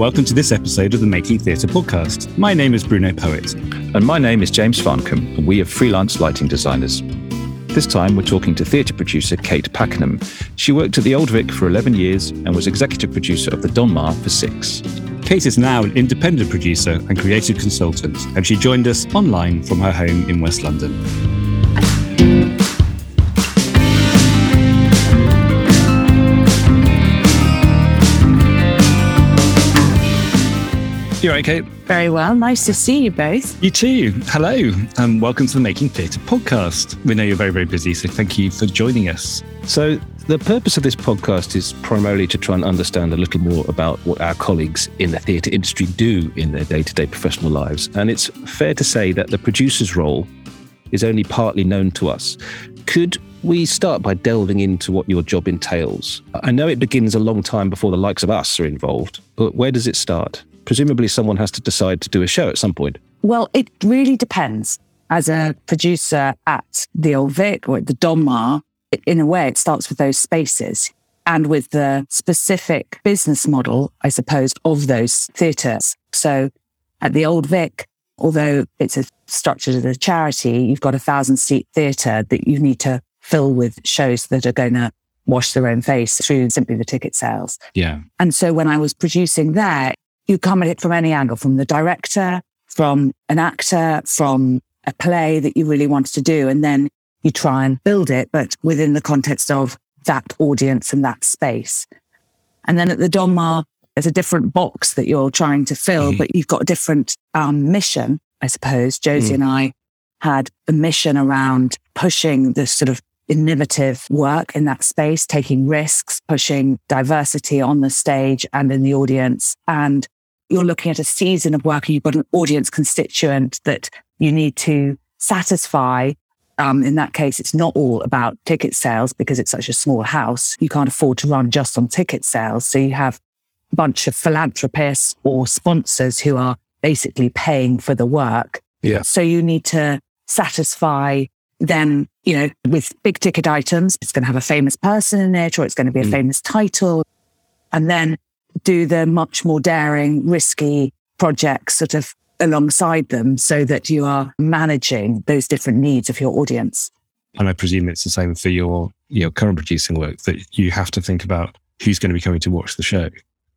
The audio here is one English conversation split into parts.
welcome to this episode of the Making Theatre podcast. My name is Bruno Poet. And my name is James Farncombe, and we are freelance lighting designers. This time we're talking to theatre producer Kate Pakenham. She worked at the Old Vic for 11 years and was executive producer of the Donmar for six. Kate is now an independent producer and creative consultant, and she joined us online from her home in West London. You all right, Kate? Very well. Nice to see you both. You too. Hello, and welcome to the Making Theatre podcast. We know you're very, very busy, so thank you for joining us. So, the purpose of this podcast is primarily to try and understand a little more about what our colleagues in the theatre industry do in their day to day professional lives. And it's fair to say that the producer's role is only partly known to us. Could we start by delving into what your job entails? I know it begins a long time before the likes of us are involved, but where does it start? Presumably someone has to decide to do a show at some point. Well, it really depends. As a producer at the Old Vic or at the Donmar, in a way, it starts with those spaces and with the specific business model, I suppose, of those theatres. So at the Old Vic, although it's a structured as a charity, you've got a thousand seat theatre that you need to fill with shows that are going to wash their own face through simply the ticket sales. Yeah. And so when I was producing there, you come at it from any angle, from the director, from an actor, from a play that you really wanted to do. And then you try and build it, but within the context of that audience and that space. And then at the Donmar, there's a different box that you're trying to fill, mm. but you've got a different um, mission, I suppose. Josie mm. and I had a mission around pushing the sort of innovative work in that space, taking risks, pushing diversity on the stage and in the audience, and you're looking at a season of work and you've got an audience constituent that you need to satisfy. Um, in that case, it's not all about ticket sales because it's such a small house. You can't afford to run just on ticket sales. So you have a bunch of philanthropists or sponsors who are basically paying for the work. Yeah. So you need to satisfy them, you know, with big ticket items. It's going to have a famous person in it or it's going to be a mm. famous title. And then do the much more daring, risky projects sort of alongside them so that you are managing those different needs of your audience. And I presume it's the same for your, your current producing work that you have to think about who's going to be coming to watch the show.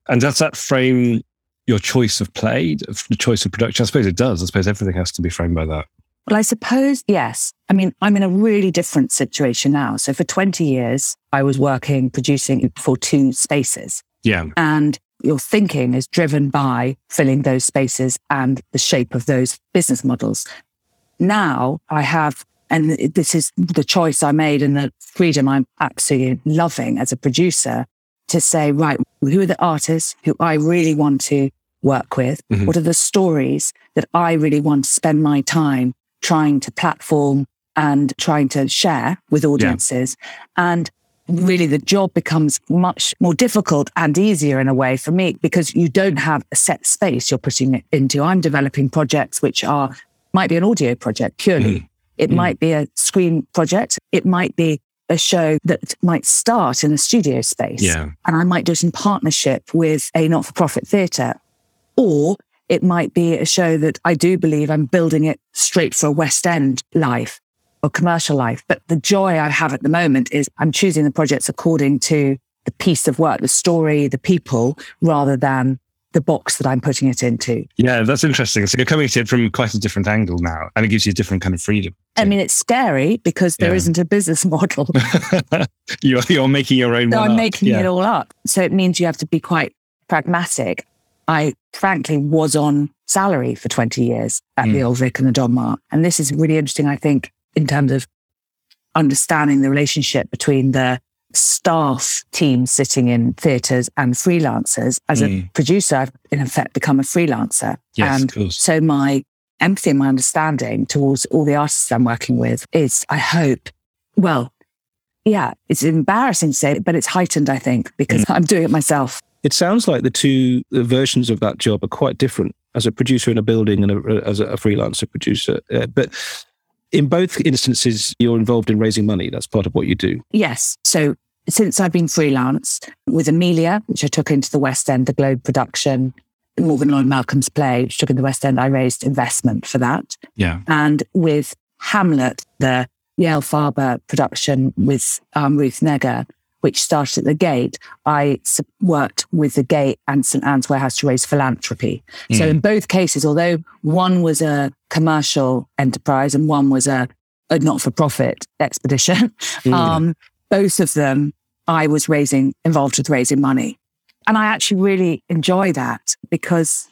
And does that frame your choice of play, the choice of production? I suppose it does. I suppose everything has to be framed by that. Well, I suppose, yes. I mean, I'm in a really different situation now. So for 20 years, I was working, producing for two spaces. Yeah. And your thinking is driven by filling those spaces and the shape of those business models. Now I have, and this is the choice I made and the freedom I'm absolutely loving as a producer to say, right, who are the artists who I really want to work with? Mm-hmm. What are the stories that I really want to spend my time trying to platform and trying to share with audiences? Yeah. And really the job becomes much more difficult and easier in a way for me because you don't have a set space you're putting it into. I'm developing projects which are, might be an audio project purely. Mm. It mm. might be a screen project. It might be a show that might start in a studio space. Yeah. And I might do it in partnership with a not for profit theatre. Or it might be a show that I do believe I'm building it straight for a West End life or commercial life. But the joy I have at the moment is I'm choosing the projects according to the piece of work, the story, the people, rather than the box that I'm putting it into. Yeah, that's interesting. So you're coming at it from quite a different angle now, and it gives you a different kind of freedom. I mean, it's scary because there yeah. not a business model. you're, you're making your own. No, I'm up. making yeah. it all up. So it means you have to be quite pragmatic. I frankly was on salary for 20 years at mm. the Old Vic and the Donmar. And this is really interesting, I think, in terms of understanding the relationship between the staff team sitting in theatres and freelancers. As mm. a producer, I've in effect become a freelancer. Yes, and so my empathy and my understanding towards all the artists I'm working with is, I hope, well, yeah, it's embarrassing to say, but it's heightened, I think, because mm. I'm doing it myself. It sounds like the two versions of that job are quite different as a producer in a building and a, as a freelancer producer. Uh, but in both instances, you're involved in raising money. That's part of what you do. Yes. So since I've been freelance with Emilia, which I took into the West End, the Globe production, Morgan Lloyd Malcolm's play, which took in the West End, I raised investment for that. Yeah. And with Hamlet, the Yaël Farber production with um, Ruth Negga, which started at the Gate, I worked with the Gate and St Anne's Warehouse to raise philanthropy. Mm. So in both cases, although one was a commercial enterprise and one was a, a not-for-profit expedition, mm. um, both of them I was raising involved with raising money. And I actually really enjoy that because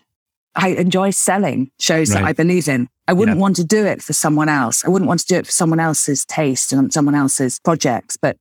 I enjoy selling shows right. that I believe in. I wouldn't yeah. want to do it for someone else. I wouldn't want to do it for someone else's taste and someone else's projects. But,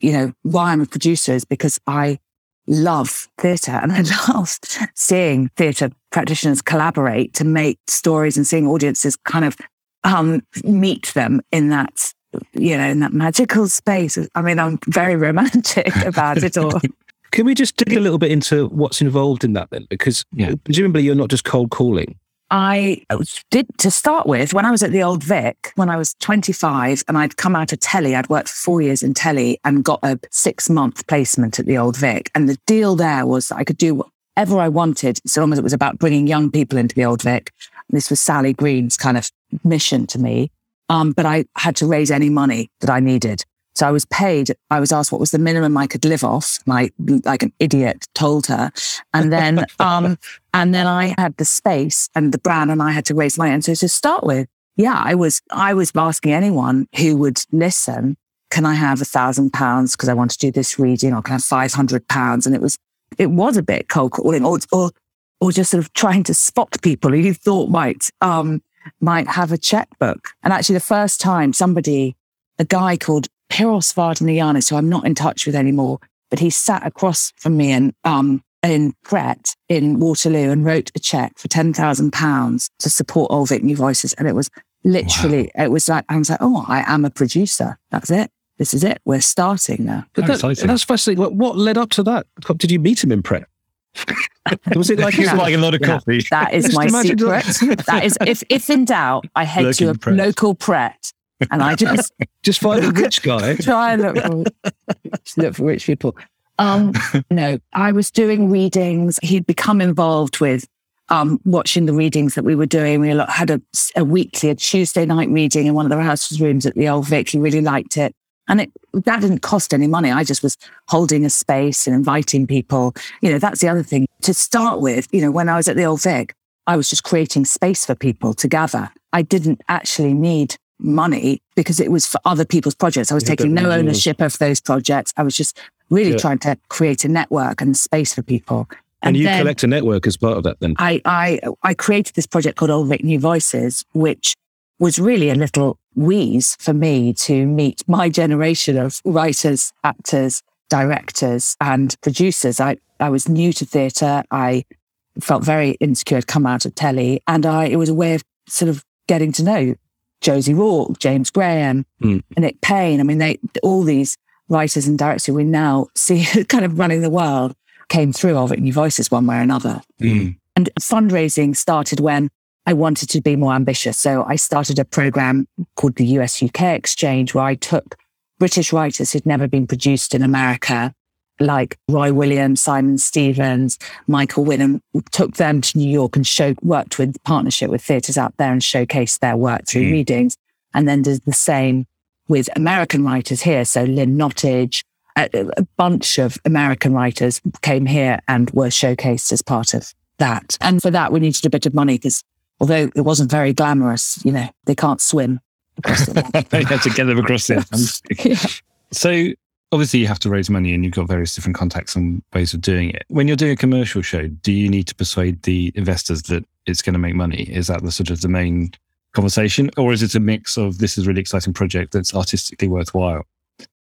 you know, why I'm a producer is because I love theatre and I love seeing theatre practitioners collaborate to make stories and seeing audiences kind of um, meet them in that, you know, in that magical space. I mean, I'm very romantic about it all. Can we just dig a little bit into what's involved in that then? Because yeah. presumably you're not just cold calling. I did to start with when I was at the Old Vic, when I was 25 and I'd come out of telly, I'd worked for four years in telly and got a six month placement at the Old Vic. And the deal there was that I could do whatever I wanted, so long as it was about bringing young people into the Old Vic. And this was Sally Greene's kind of mission to me. Um, but I had to raise any money that I needed. So I was paid. I was asked what was the minimum I could live off. My like an idiot told her, and then um, and then I had the space and the brand, and I had to raise my own. So to start with, yeah, I was I was asking anyone who would listen, can I have a thousand pounds because I want to do this reading, or can I have five hundred pounds? And it was it was a bit cold calling, or or or just sort of trying to spot people who you thought might um might have a checkbook. And actually, the first time somebody, a guy called Piros Vardanianis, who I'm not in touch with anymore, but he sat across from me and um, in Pret in Waterloo and wrote a check for ten thousand pounds to support Old Vic New Voices, and it was literally wow. it was like I was like, oh, I am a producer. That's it. This is it. We're starting now. That, that's fascinating. What, what, led up to that? Did you meet him in Pret? was it like he was like a lot of coffee? That is my secret. that is if if in doubt, I head Looking to a Pret. local Pret and I just just find a rich guy. Try and look for look for rich people. Um, no, I was doing readings. He'd become involved with um, watching the readings that we were doing. We had a, a weekly, a Tuesday night reading in one of the rehearsals rooms at the Old Vic. He really liked it. And it, that didn't cost any money. I just was holding a space and inviting people. You know, that's the other thing. To start with, you know, when I was at the Old Vic, I was just creating space for people to gather. I didn't actually need money because it was for other people's projects. I was yeah, taking no ownership of those projects. I was just really yeah. trying to create a network and space for people. And, and you collect a network as part of that then? I, I, I created this project called Old Vic New Voices, which was really a little wheeze for me to meet my generation of writers, actors, directors and producers. I, I was new to theatre. I felt very insecure, come out of telly and I, it was a way of sort of getting to know Josie Rourke, James Graham, mm. Nick Payne. I mean, they all these writers and directors who we now see kind of running the world came through Old Vic New Voices one way or another. Mm. And fundraising started when I wanted to be more ambitious. So I started a program called the US UK Exchange where I took British writers who'd never been produced in America like Roy Williams, Simon Stephens, Michael Winham, took them to New York and showed, worked with partnership with theatres out there and showcased their work through mm. readings. And then did the same with American writers here. So Lynn Nottage, a, a bunch of American writers came here and were showcased as part of that. And for that, we needed a bit of money because although it wasn't very glamorous, you know, they can't swim across the They had to get them across the Atlantic. yeah. So obviously you have to raise money and you've got various different contacts and ways of doing it. When you're doing a commercial show, do you need to persuade the investors that it's going to make money? Is that the sort of the main conversation? Or is it a mix of this is a really exciting project that's artistically worthwhile?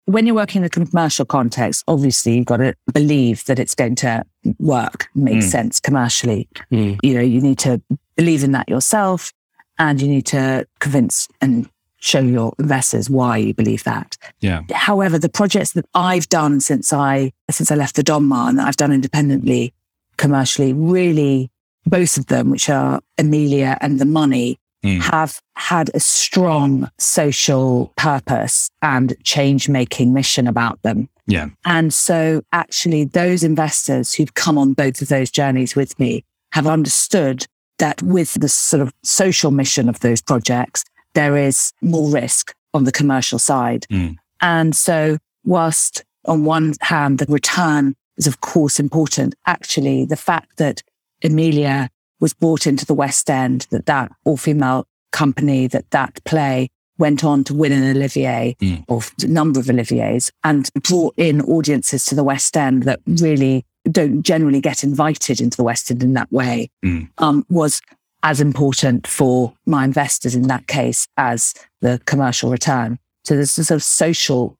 When you're working in a commercial context, obviously you've got to believe that it's going to work, make mm. sense commercially. Mm. You know, you need to believe in that yourself and you need to convince and show your investors why you believe that. Yeah. However, the projects that I've done since I since I left the Donmar and that I've done independently, commercially, really both of them, which are Emilia and The Money, mm. have had a strong social purpose and change making mission about them. Yeah. And so actually those investors who've come on both of those journeys with me have understood that with the sort of social mission of those projects, there is more risk on the commercial side. Mm. And so whilst on one hand, the return is of course important, actually the fact that Emilia was brought into the West End, that that all female company, that that play went on to win an Olivier Mm. or a number of Oliviers and brought in audiences to the West End that really don't generally get invited into the West End in that way, Mm. um, was as important for my investors in that case as the commercial return. So there's a sort of social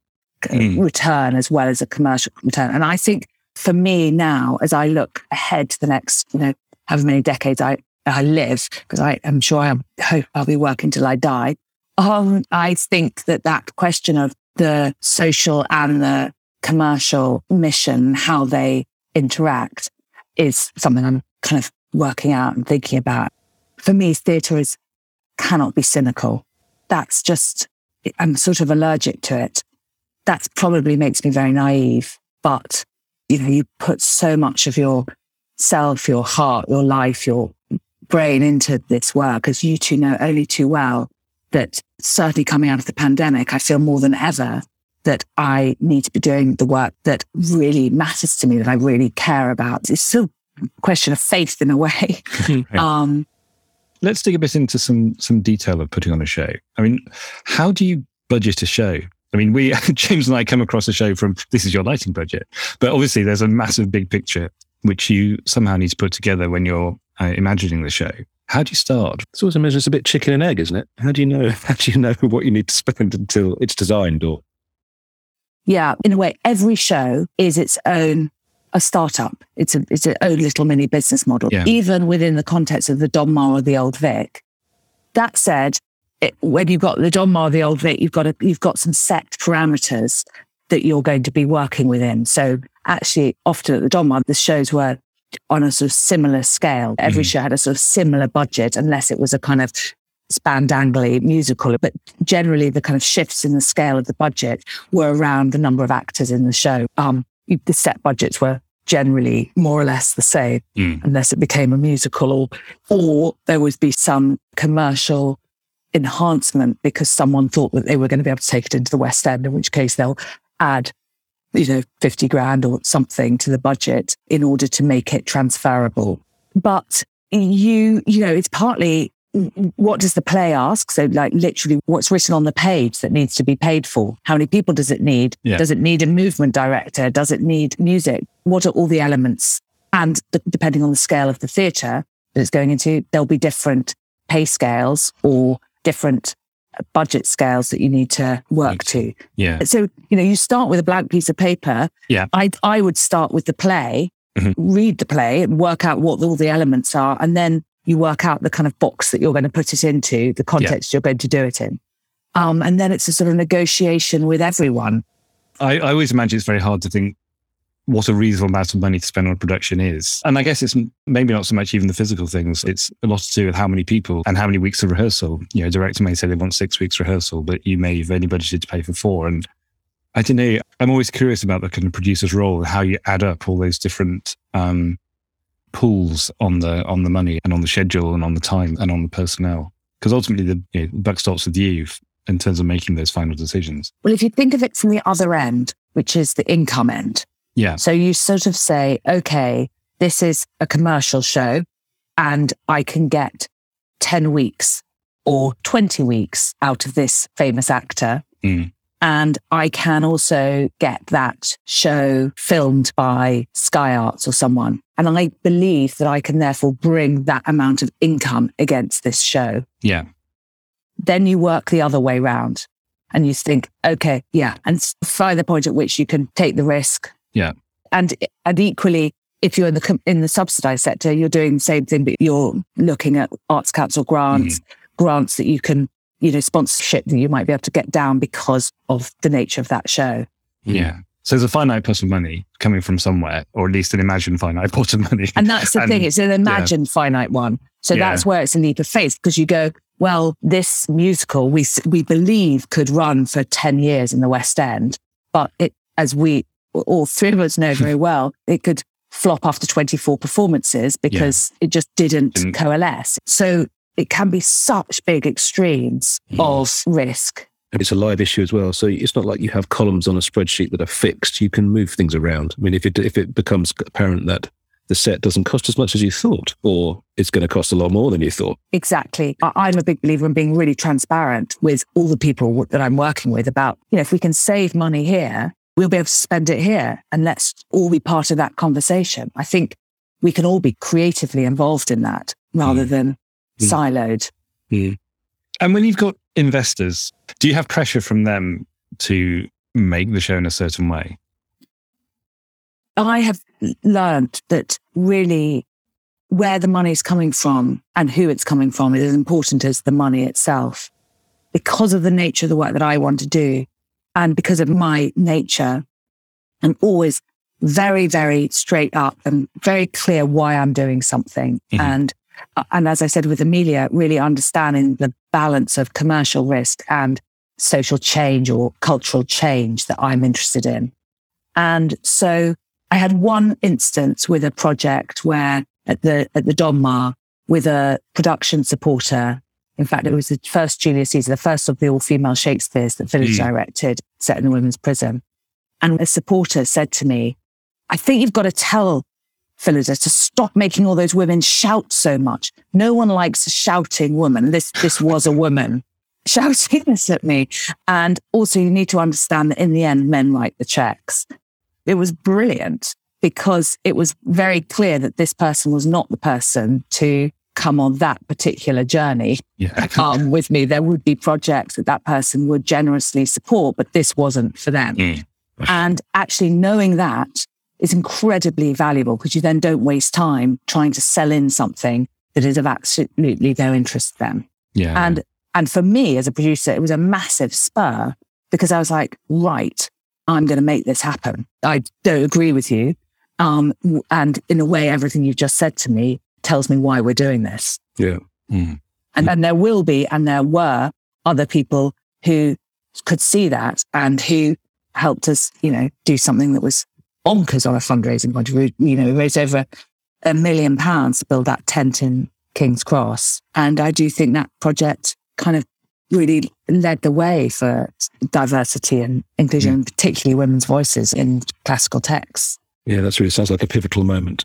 Mm. return as well as a commercial return. And I think for me now, as I look ahead to the next, you know, however many decades I, I live, because I am sure I hope I'll be working till I die. Um, I think that that question of the social and the commercial mission, how they interact is something I'm kind of working out and thinking about. For me, theatre is cannot be cynical. That's just, I'm sort of allergic to it. That probably makes me very naive, but you know, you put so much of your self, your heart, your life, your brain into this work, as you two know only too well, that certainly coming out of the pandemic, I feel more than ever that I need to be doing the work that really matters to me, that I really care about. It's still a question of faith in a way. Um, Let's dig a bit into some some detail of putting on a show. I mean, how do you budget a show? I mean, we James and I come across a show from this is your lighting budget, but obviously there's a massive big picture which you somehow need to put together when you're uh, imagining the show. How do you start? It's always a measure. It's a bit chicken and egg, isn't it? How do you know? How do you know what you need to spend until it's designed? Or yeah, in a way, every show is its own a startup. It's a it's its own little mini business model, Yeah. even within the context of the Donmar or the Old Vic. That said, it, when you've got the Donmar or the Old Vic, you've got a, you've got some set parameters that you're going to be working within. So actually, often at the Donmar, the shows were on a sort of similar scale. Every Mhm. show had a sort of similar budget, unless it was a kind of spandangly musical. But generally, the kind of shifts in the scale of the budget were around the number of actors in the show. Um, the set budgets were generally more or less the same, Mm. unless it became a musical, or or there would be some commercial enhancement because someone thought that they were going to be able to take it into the West End, in which case they'll add, you know, fifty grand or something to the budget in order to make it transferable. But you, you know, it's partly what does the play ask? So, like, literally, what's written on the page that needs to be paid for? How many people does it need? Yeah. Does it need a movement director? Does it need music? What are all the elements? And d- depending on the scale of the theatre that it's going into, there'll be different pay scales or different budget scales that you need to work to. Yeah. So, you know, you start with a blank piece of paper. Yeah. I, I would start with the play, Mhm. read the play and work out what all the elements are. And then you work out the kind of box that you're going to put it into, the context you're going to do it in. Um, and then it's a sort of negotiation with everyone. I, I always imagine it's very hard to think what a reasonable amount of money to spend on production is. And I guess it's maybe not so much even the physical things. It's a lot to do with how many people and how many weeks of rehearsal. You know, director may say they want six weeks rehearsal, but you may have only budgeted to pay for four. And I don't know. I'm always curious about the kind of producer's role and how you add up all those different um, pools on the on the money and on the schedule and on the time and on the personnel. Because ultimately, the you know, buck stops with you in terms of making those final decisions. Well, if you think of it from the other end, which is the income end, Yeah. So you sort of say, okay, this is a commercial show and I can get 10 weeks or 20 weeks out of this famous actor. Mm. And I can also get that show filmed by Sky Arts or someone. And I believe that I can therefore bring that amount of income against this show. Yeah. Then you work the other way round and you think, okay, yeah. And find the point at which you can take the risk. Yeah. And, and equally, if you're in the, in the subsidized sector, you're doing the same thing, but you're looking at Arts Council grants, mm-hmm. grants that you can, you know, sponsorship that you might be able to get down because of the nature of that show. Hmm. Yeah. So there's a finite pot of money coming from somewhere, or at least an imagined finite pot of money. And that's the And- thing. It's an imagined finite one. So Yeah. that's where it's a leap of faith because you go, well, this musical we, we believe could run for 10 years in the West End, but it, as we all three of us know very well, it could flop after 24 performances because yeah. it just didn't, didn't, coalesce. So it can be such big extremes mm. of risk. And it's a live issue as well. So it's not like you have columns on a spreadsheet that are fixed. You can move things around. I mean, if it, if it becomes apparent that the set doesn't cost as much as you thought, or it's going to cost a lot more than you thought. Exactly. I'm a big believer in being really transparent with all the people that I'm working with about, you know, if we can save money here, we'll be able to spend it here and let's all be part of that conversation. I think we can all be creatively involved in that rather mm. than mm. siloed. Mm. And when you've got investors, do you have pressure from them to make the show in a certain way? I have learned that really where the money is coming from and who it's coming from is as important as the money itself. Because of the nature of the work that I want to do and because of my nature, I'm always very, very straight up and very clear why I'm doing something. Mm-hmm. And, and as I said with Emilia, really understanding the balance of commercial risk and social change or cultural change that I'm interested in. And so I had one instance with a project where at the, at the Donmar with a production supporter. In fact, it was the first Julius Caesar, the first of the all female Shakespeare's that Phyllida mm. directed set in a women's prison. And a supporter said to me, I think you've got to tell Phyllida to stop making all those women shout so much. No one likes a shouting woman. This, this was a woman shouting this at me. And also you need to understand that in the end, men write the checks. It was brilliant because it was very clear that this person was not the person to come on that particular journey yeah. um, with me. There would be projects that that person would generously support, but this wasn't for them. Mm. And actually knowing that is incredibly valuable because you then don't waste time trying to sell in something that is of absolutely no interest to them. Yeah. And, and for me as a producer, it was a massive spur because I was like, right, I'm going to make this happen. I don't agree with you. Um, and in a way, everything you've just said to me tells me why we're doing this. Yeah. Mm. And then there will be, and there were other people who could see that and who helped us, you know, do something that was bonkers on a fundraising point of view. You know, we raised over a million pounds to build that tent in King's Cross. And I do think that project kind of really led the way for diversity and inclusion, yeah. particularly women's voices in classical texts. Yeah, that really sounds like a pivotal moment.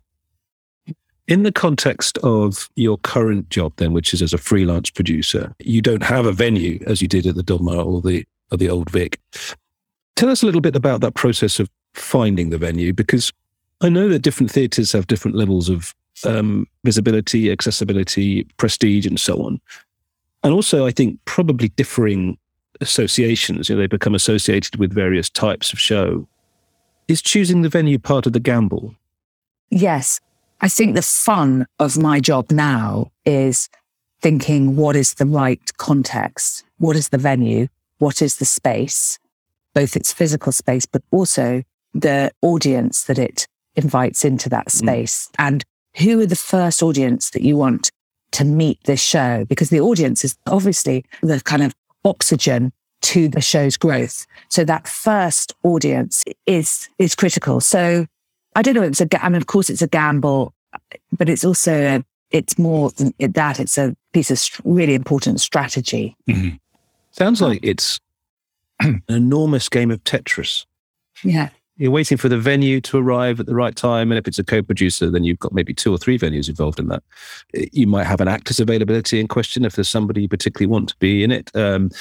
In the context of your current job, then, which is as a freelance producer, you don't have a venue as you did at the Donmar or the or the Old Vic. Tell us a little bit about that process of finding the venue, because I know that different theatres have different levels of um, visibility, accessibility, prestige, and so on and also I think probably differing associations. You know, they become associated with various types of show. Is choosing the venue part of the gamble? Yes. I think the fun of my job now is thinking what is the right context? What is the venue? What is the space? Both its physical space, but also the audience that it invites into that mm. space. Mm. And who are the first audience that you want to meet this show because the audience is obviously the kind of oxygen to the show's growth. So that first audience is, is critical. So I don't know. It's a, I mean, of course it's a gamble, but it's also, a, it's more than that. It's a piece of really important strategy. Mm-hmm. Sounds like it's an enormous game of Tetris. Yeah. You're waiting for the venue to arrive at the right time. And if it's a co producer, then you've got maybe two or three venues involved in that. You might have an actor's availability in question if there's somebody you particularly want to be in it. Um,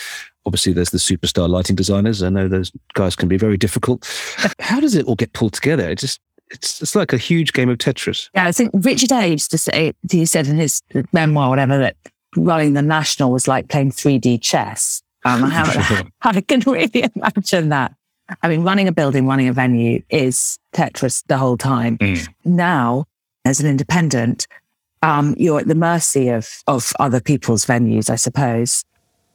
obviously, there's the superstar lighting designers. I know those guys can be very difficult. How does it all get pulled together? It just, it's, it's like a huge game of Tetris. Yeah, I think Richard Eyre used to say, he said in his memoir, whatever, that running the National was like playing 3D chess. Um, I, I can really imagine that. I mean, running a building, running a venue is Tetris the whole time. Mm. Now, as an independent, um, you're at the mercy of, of other people's venues, I suppose.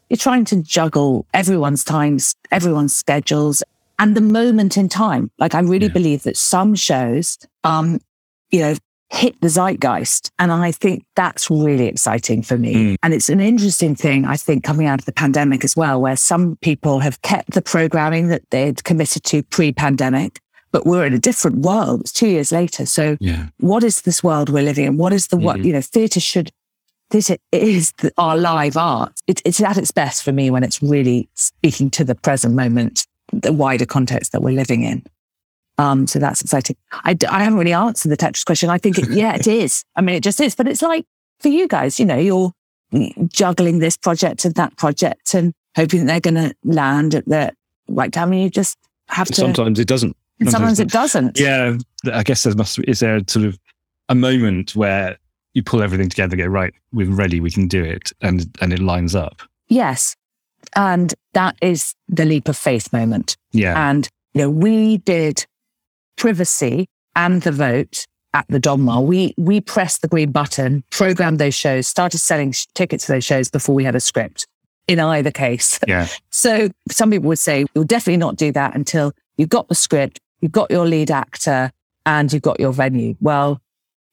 You're trying to juggle everyone's times, everyone's schedules, and the moment in time. Like, I really yeah. believe that some shows, um, you know, hit the zeitgeist. And I think that's really exciting for me. Mm. And it's an interesting thing, I think, coming out of the pandemic as well, where some people have kept the programming that they'd committed to pre pandemic, but we're in a different world. It's two years later. So Yeah. what is this world we're living in? What is the what, Mhm. you know, theatre should, theatre is the, our live art. It, it's at its best for me when it's really speaking to the present moment, the wider context that we're living in. Um, so that's exciting. I haven't really answered the Tetris question. I think, it, yeah, it is. I mean, it just is. But it's like for you guys, you know, you're juggling this project and that project and hoping that they're going to land at the right time. And you just have to. Sometimes it doesn't. and sometimes it doesn't. Yeah. I guess there must, is there sort of a moment where you pull everything together, go, right, we're ready, we can do it. And, and it lines up. Yes. And that is the leap of faith moment. Yeah. And, you know, we did privacy and the vote at the Donmar. We, we pressed the green button, programmed those shows, started selling sh- tickets to those shows before we had a script in either case. Yeah. So some people would say you'll definitely not do that until you've got the script, you've got your lead actor and you've got your venue. Well,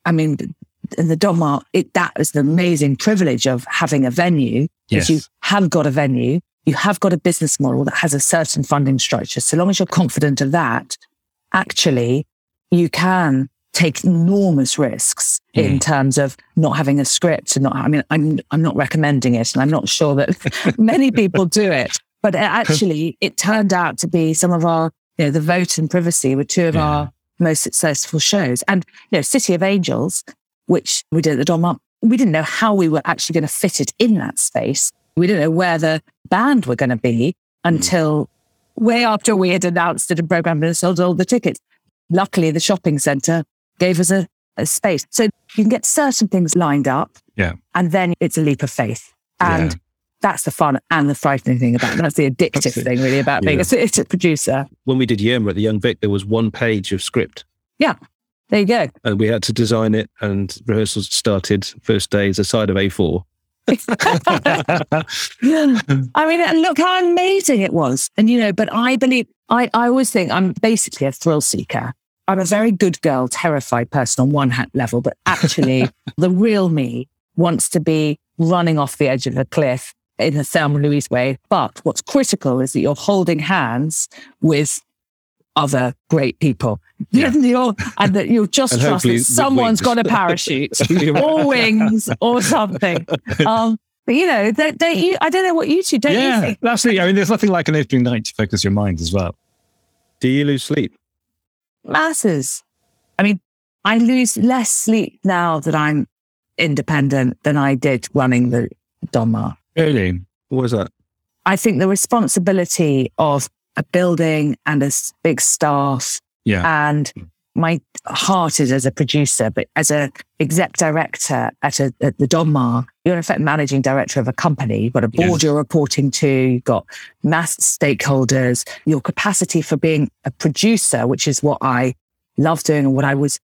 I mean, in the Donmar, it, that is the amazing privilege of having a venue Yes. you have got a venue, you have got a business model that has a certain funding structure. So long as you're confident of that, actually, you can take enormous risks in Mm. terms of not having a script and not, I mean, I'm, I'm not recommending it and I'm not sure that many people do it, but it actually, it turned out to be some of our, you know, the vote and privacy were two of Yeah. our most successful shows. And, you know, City of Angels, which we did at the Donmar, we didn't know how we were actually going to fit it in that space. We didn't know where the band were going to be until way after we had announced it and programmed and sold all the tickets. Luckily, the shopping centre gave us a, a space. So you can get certain things lined up. Yeah. And then it's a leap of faith. And Yeah. that's the fun and the frightening thing about it. That's the addictive That's thing, really, about being Yeah. a theatre producer. When we did Yerma at the Young Vic, there was one page of script Yeah. There you go. and we had to design it and rehearsals started first day as a side of A4. I mean, and look how amazing it was. And, you know, but I believe, I, I always think I'm basically a thrill seeker. I'm a very good girl, terrified person on one hat level, but actually the real me wants to be running off the edge of a cliff in a Thelma Louise way. But what's critical is that you're holding hands with other great people. Yeah. And, you're, and that you just And trust that with someone's wings. got a parachute or wings or something. Um, but you know, don't, don't you? I don't know what you two don't you yeah. think? Absolutely. I mean, there's nothing like an opening night to focus your mind as well. Do you lose sleep? Masses. I mean, I lose less sleep now that I'm independent than I did running the Donmar. Really? What was that? I think the responsibility of a building and a big staff Yeah. and my heart is as a producer, but as a exec director at, a, at the Donmar, you're in effect managing director of a company. You've got a board Yes. you're reporting to, you've got mass stakeholders, your capacity for being a producer, which is what I love doing and what I was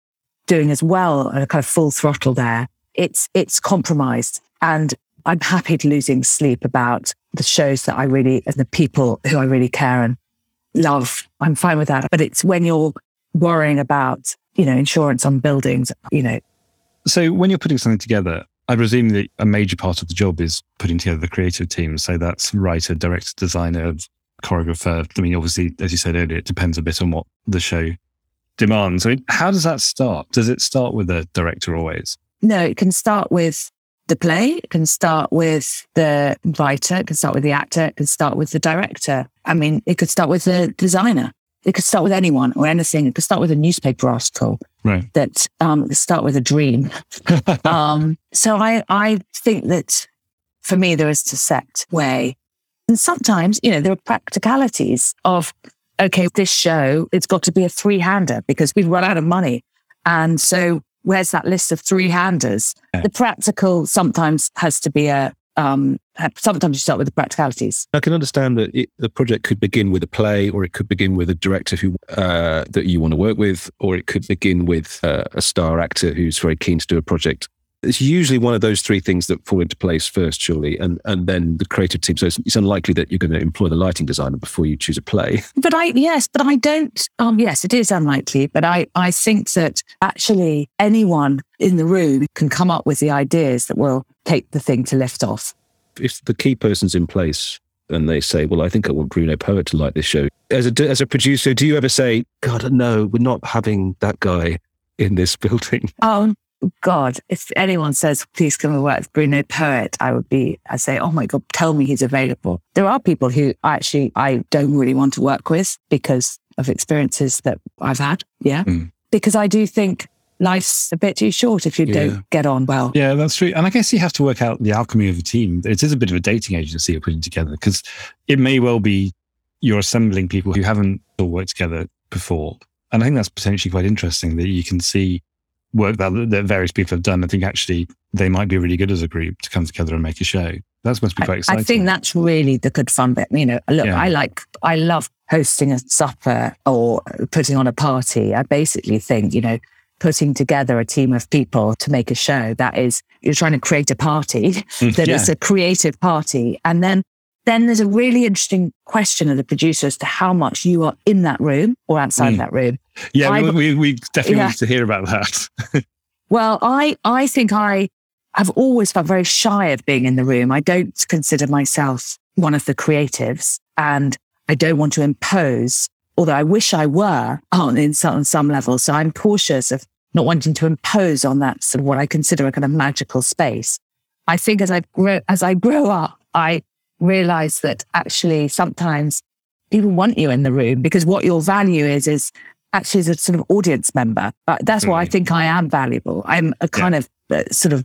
doing as well at a kind of full throttle there. It's, it's compromised and I'm happy to losing sleep about the shows that I really, and the people who I really care and love. I'm fine with that. But it's when you're worrying about, you know, insurance on buildings, you know, So when you're putting something together, I presume that a major part of the job is putting together the creative team. So that's writer, director, designer, choreographer. I mean, obviously, as you said earlier, it depends a bit on what the show demands. I mean, how does that start? Does it start with a director always? no, it can start with the play, it can start with the writer, it can start with the actor, it can start with the director. I mean, it could start with the designer. It could start with anyone or anything. It could start with a newspaper article Right. that um, start with a dream. um, so I, I think that for me, there is a set way. And sometimes, you know, there are practicalities of, okay, this show, it's got to be a three hander because we've run out of money. And so where's that list of three handers? Yeah. The practical sometimes has to be a, um, sometimes you start with the practicalities. I can understand that it, the project could begin with a play, or it could begin with a director who uh, that you want to work with, or it could begin with uh, a star actor who's very keen to do a project. It's usually one of those three things that fall into place first, surely, and and then the creative team. So it's, it's unlikely that you're going to employ the lighting designer before you choose a play. But I, yes, but I don't, um, yes, it is unlikely, but I, I think that actually anyone in the room can come up with the ideas that will take the thing to lift off. If the key person's in place, and they say, "Well, I think I want Bruno Poet to like this show." As a as a producer, do you ever say, "God, no, we're not having that guy in this building"? Oh God, if anyone says, please come and work with Bruno Poet, I would be, I say, oh my God, tell me he's available. There are people who actually I don't really want to work with because of experiences that I've had. Yeah. Mm. Because I do think life's a bit too short if you yeah. don't get on well. Yeah, that's true. And I guess you have to work out the alchemy of a team. It is a bit of a dating agency you're putting together because it may well be you're assembling people who haven't all worked together before. And I think that's potentially quite interesting that you can see work that, that various people have done. I think actually they might be really good as a group to come together and make a show. That must be quite exciting. I think that's really the good fun bit. You know, look, yeah. I like, I love hosting a supper or putting on a party. I basically think, you know, putting together a team of people to make a show that is, you're trying to create a party that yeah. is a creative party. And then then there's a really interesting question of the producer as to how much you are in that room or outside mm. that room. Yeah, we, we, we, definitely yeah. need to hear about that. well, I, I think I have always felt very shy of being in the room. I don't consider myself one of the creatives and I don't want to impose, although I wish I were on in some, on some level. So I'm cautious of not wanting to impose on that sort of what I consider a kind of magical space. I think as I grow, as I grow up, I realize that actually sometimes people want you in the room because what your value is, is actually as a sort of audience member. Uh, that's why I mm. think I am valuable. I'm a kind yeah. of uh, sort of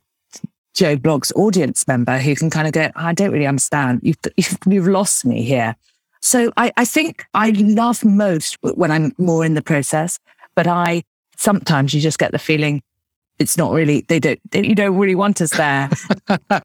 Joe Bloggs audience member who can kind of go, I don't really understand. You've, you've, you've lost me here. So I, I think I love most when I'm more in the process, but I sometimes you just get the feeling it's not really they don't they, you don't really want us there.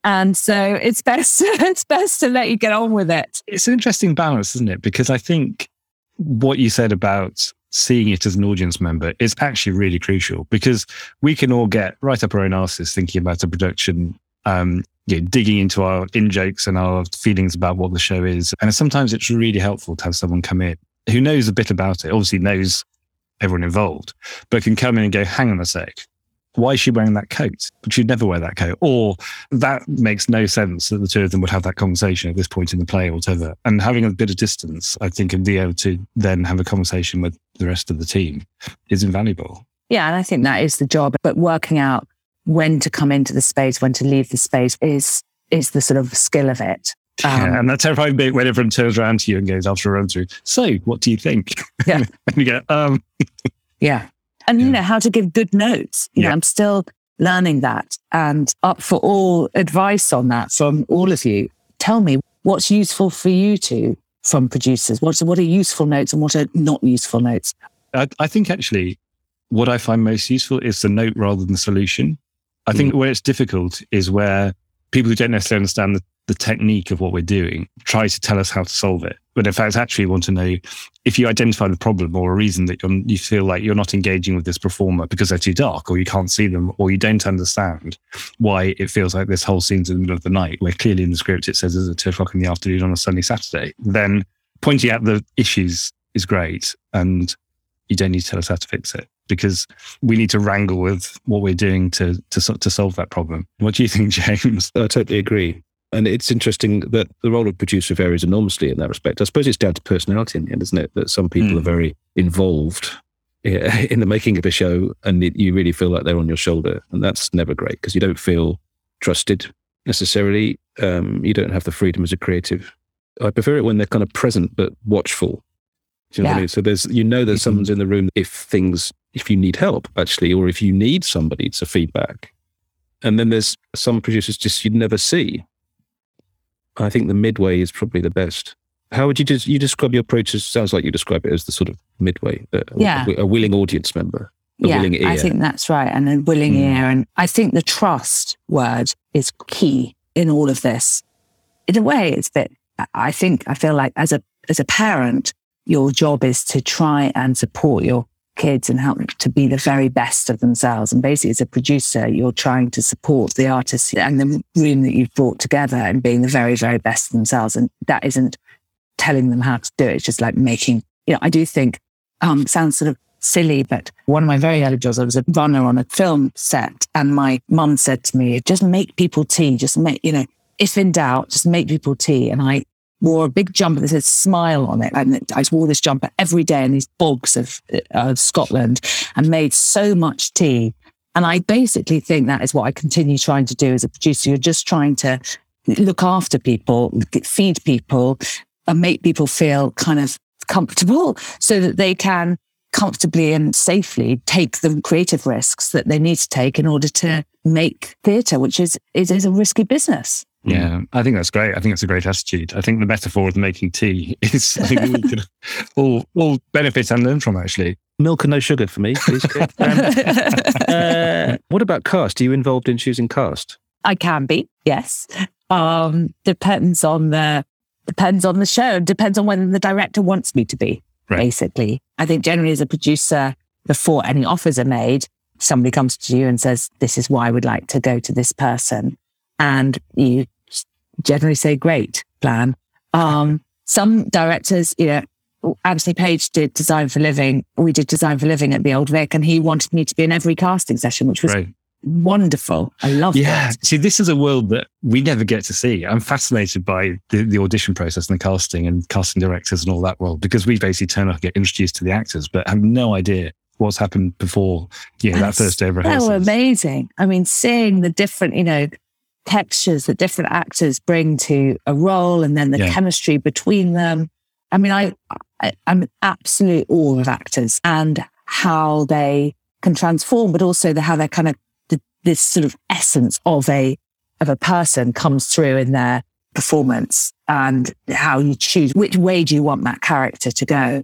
And so it's best it's best to let you get on with it. It's an interesting balance isn't it? Because i think what you said about seeing it as an audience member is actually really crucial because we can all get right up our own asses thinking about a production um, you know, digging into our in jokes and our feelings about what the show is. And sometimes it's really helpful to have someone come in who knows a bit about it obviously knows everyone involved but can come in and go hang on a sec why is she wearing that coat? But she'd never wear that coat. Or that makes no sense that the two of them would have that conversation at this point in the play or whatever. And having a bit of distance, I think, and be able to then have a conversation with the rest of the team is invaluable. Yeah. And I think that is the job. But working out when to come into the space, when to leave the space is is the sort of skill of it. Um, yeah, and that terrifying bit when everyone turns around to you and goes after a run through. So, what do you think? Yeah, and you go, um, yeah, and yeah. you know how to give good notes. You yeah. know, I'm still learning that and up for all advice on that from all of you. Tell me what's useful for you to from producers. What's what are useful notes and what are not useful notes? I, I think actually what I find most useful is the note rather than the solution. I think mm. where it's difficult is where people who don't necessarily understand the, the technique of what we're doing tries to tell us how to solve it. But in fact, actually want to know if you identify the problem or a reason that you feel like you're not engaging with this performer because they're too dark or you can't see them or you don't understand why it feels like this whole scene's in the middle of the night, where clearly in the script it says it's at two o'clock in the afternoon on a sunny Saturday, then pointing out the issues is great. And you don't need to tell us how to fix it because we need to wrangle with what we're doing to to to solve that problem. What do you think, James? I totally agree. And it's interesting that the role of producer varies enormously in that respect. I suppose it's down to personality in the end, isn't it? That some people mm. are very involved in the making of a show and you really feel like they're on your shoulder. And that's never great because you don't feel trusted necessarily. Um, you don't have the freedom as a creative. I prefer it when they're kind of present but watchful. Do you know yeah. what I mean? So there's, you know, there's mm-hmm. someone's in the room if things, if you need help actually, or if you need somebody to feedback. And then there's some producers just you'd never see. I think the midway is probably the best. How would you just you describe your approach? As, sounds like you describe it as the sort of midway, a, yeah. a, a willing audience member. yeah, I think that's right, and a willing mm. ear, and I think the trust word is key in all of this. In a way, it's that I think I feel like as a as a parent, your job is to try and support your kids and help them to be the very best of themselves. And basically, as a producer, you're trying to support the artists and the room that you've brought together and being the very, very best of themselves. And that isn't telling them how to do it. It's just like making, you know, I do think, um, sounds sort of silly, but one of my very early jobs, I was a runner on a film set and my mum said to me, just make people tea, just make, you know, if in doubt, just make people tea. And I wore a big jumper that said smile on it. And I wore this jumper every day in these bogs of, uh, of Scotland and made so much tea. And I basically think that is what I continue trying to do as a producer. You're just trying to look after people, feed people, and make people feel kind of comfortable so that they can comfortably and safely take the creative risks that they need to take in order to make theatre, which is, is, is a risky business. Yeah, I think that's great. I think that's a great attitude. I think the metaphor of making tea is something we can all, all benefit and learn from, actually. Milk and no sugar for me, please. um, uh, what about cast? Are you involved in choosing cast? I can be, yes. Um, depends on the depends on the show. Depends on when the director wants me to be. Right. Basically, I think generally as a producer, before any offers are made, somebody comes to you and says, "This is why I would like to go to this person," and you generally say, "Great plan." Um, some directors, you know, Anthony Page did Design for Living. We did Design for Living at the Old Vic, and he wanted me to be in every casting session, which was right. wonderful. I love that. yeah. That. See, this is a world that we never get to see. I'm fascinated by the, the audition process and the casting and casting directors and all that world because we basically turn up and get introduced to the actors, but have no idea what's happened before you know, that first day of rehearsal. Oh, amazing. I mean, seeing the different, you know, textures that different actors bring to a role and then the yeah. chemistry between them. I mean, I, I, am absolute awe of actors and how they can transform, but also the, how they're kind of the, this sort of essence of a of a person comes through in their performance and how you choose which way do you want that character to go.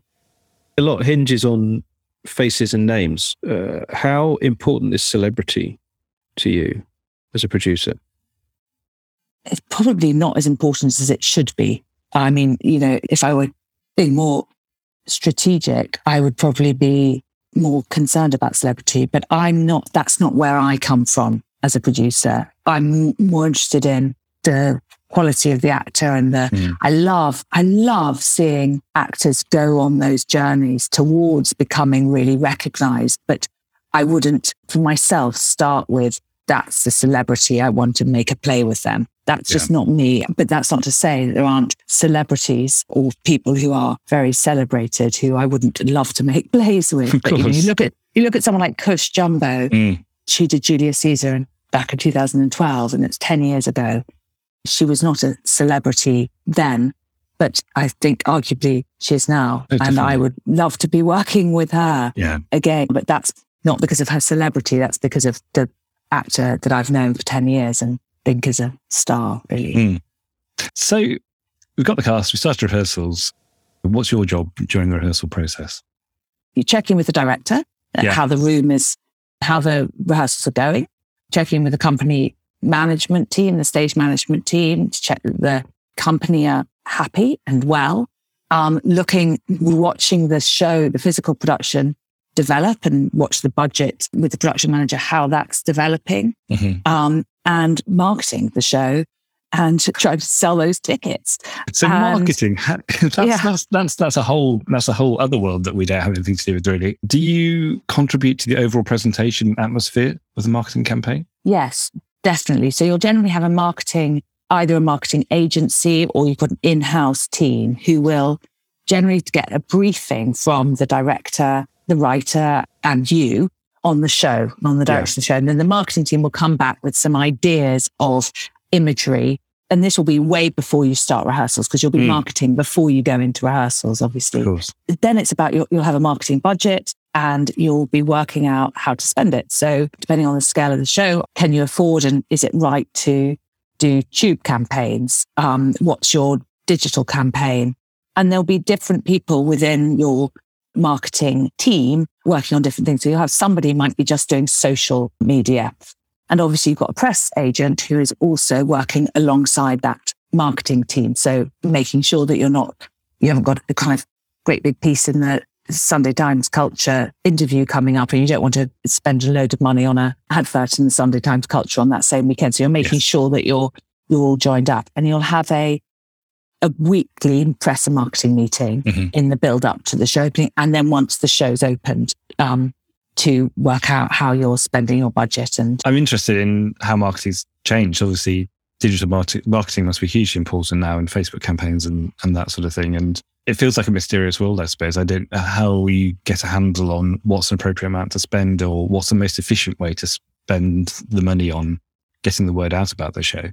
A lot hinges on faces and names. Uh, how important is celebrity to you as a producer? It's probably not as important as it should be. I mean, you know, if I were being more strategic, I would probably be more concerned about celebrity, but I'm not, that's not where I come from as a producer. I'm more interested in the quality of the actor and the, mm. I love, I love seeing actors go on those journeys towards becoming really recognized. But I wouldn't for myself start with that's the celebrity. I want to make a play with them. That's just not me. But that's not to say that there aren't celebrities or people who are very celebrated who I wouldn't love to make plays with. But you, know, you, look at you look at someone like Cush Jumbo. Mm. She did Julius Caesar back in 2012, and it's 10 years ago. She was not a celebrity then, but I think arguably she is now. Oh, and I would love to be working with her yeah. again. But that's not because of her celebrity. That's because of the actor that I've known for 10 years and think is a star, really. Mm. So we've got the cast, we started rehearsals. What's your job during the rehearsal process? You check in with the director, uh, yeah. how the room is, how the rehearsals are going, check in with the company management team, the stage management team to check that the company are happy and well. Um, looking, watching the show, the physical production develop and watch the budget with the production manager, how that's developing, mm-hmm. um, and marketing the show and try to sell those tickets. So and, marketing, that's, yeah. that's, that's, that's a whole, that's a whole other world that we don't have anything to do with really. Do you contribute to the overall presentation atmosphere of the marketing campaign? Yes, definitely. So you'll generally have a marketing, either a marketing agency or you've got an in-house team who will generally get a briefing from the director the writer and you on the show, on the direction yeah. of the show. And then the marketing team will come back with some ideas of imagery. And this will be way before you start rehearsals because you'll be mm. marketing before you go into rehearsals, obviously. Then it's about you'll, you'll have a marketing budget and you'll be working out how to spend it. So depending on the scale of the show, can you afford and is it right to do tube campaigns? Um, what's your digital campaign? And there'll be different people within your marketing team working on different things. So you'll have somebody might be just doing social media. And obviously you've got a press agent who is also working alongside that marketing team. So making sure that you're not, you haven't got a kind of great big piece in the Sunday Times culture interview coming up and you don't want to spend a load of money on a advert in the Sunday Times culture on that same weekend. So you're making yes. sure that you're, you're all joined up and you'll have a a weekly press and marketing meeting mm-hmm. in the build up to the show opening. And then once the show's opened, um, to work out how you're spending your budget. And I'm interested in how marketing's changed. Obviously, digital marketing must be hugely important now in Facebook campaigns and, and that sort of thing. And it feels like a mysterious world, I suppose. I don't know how we get a handle on what's an appropriate amount to spend or what's the most efficient way to spend the money on getting the word out about the show.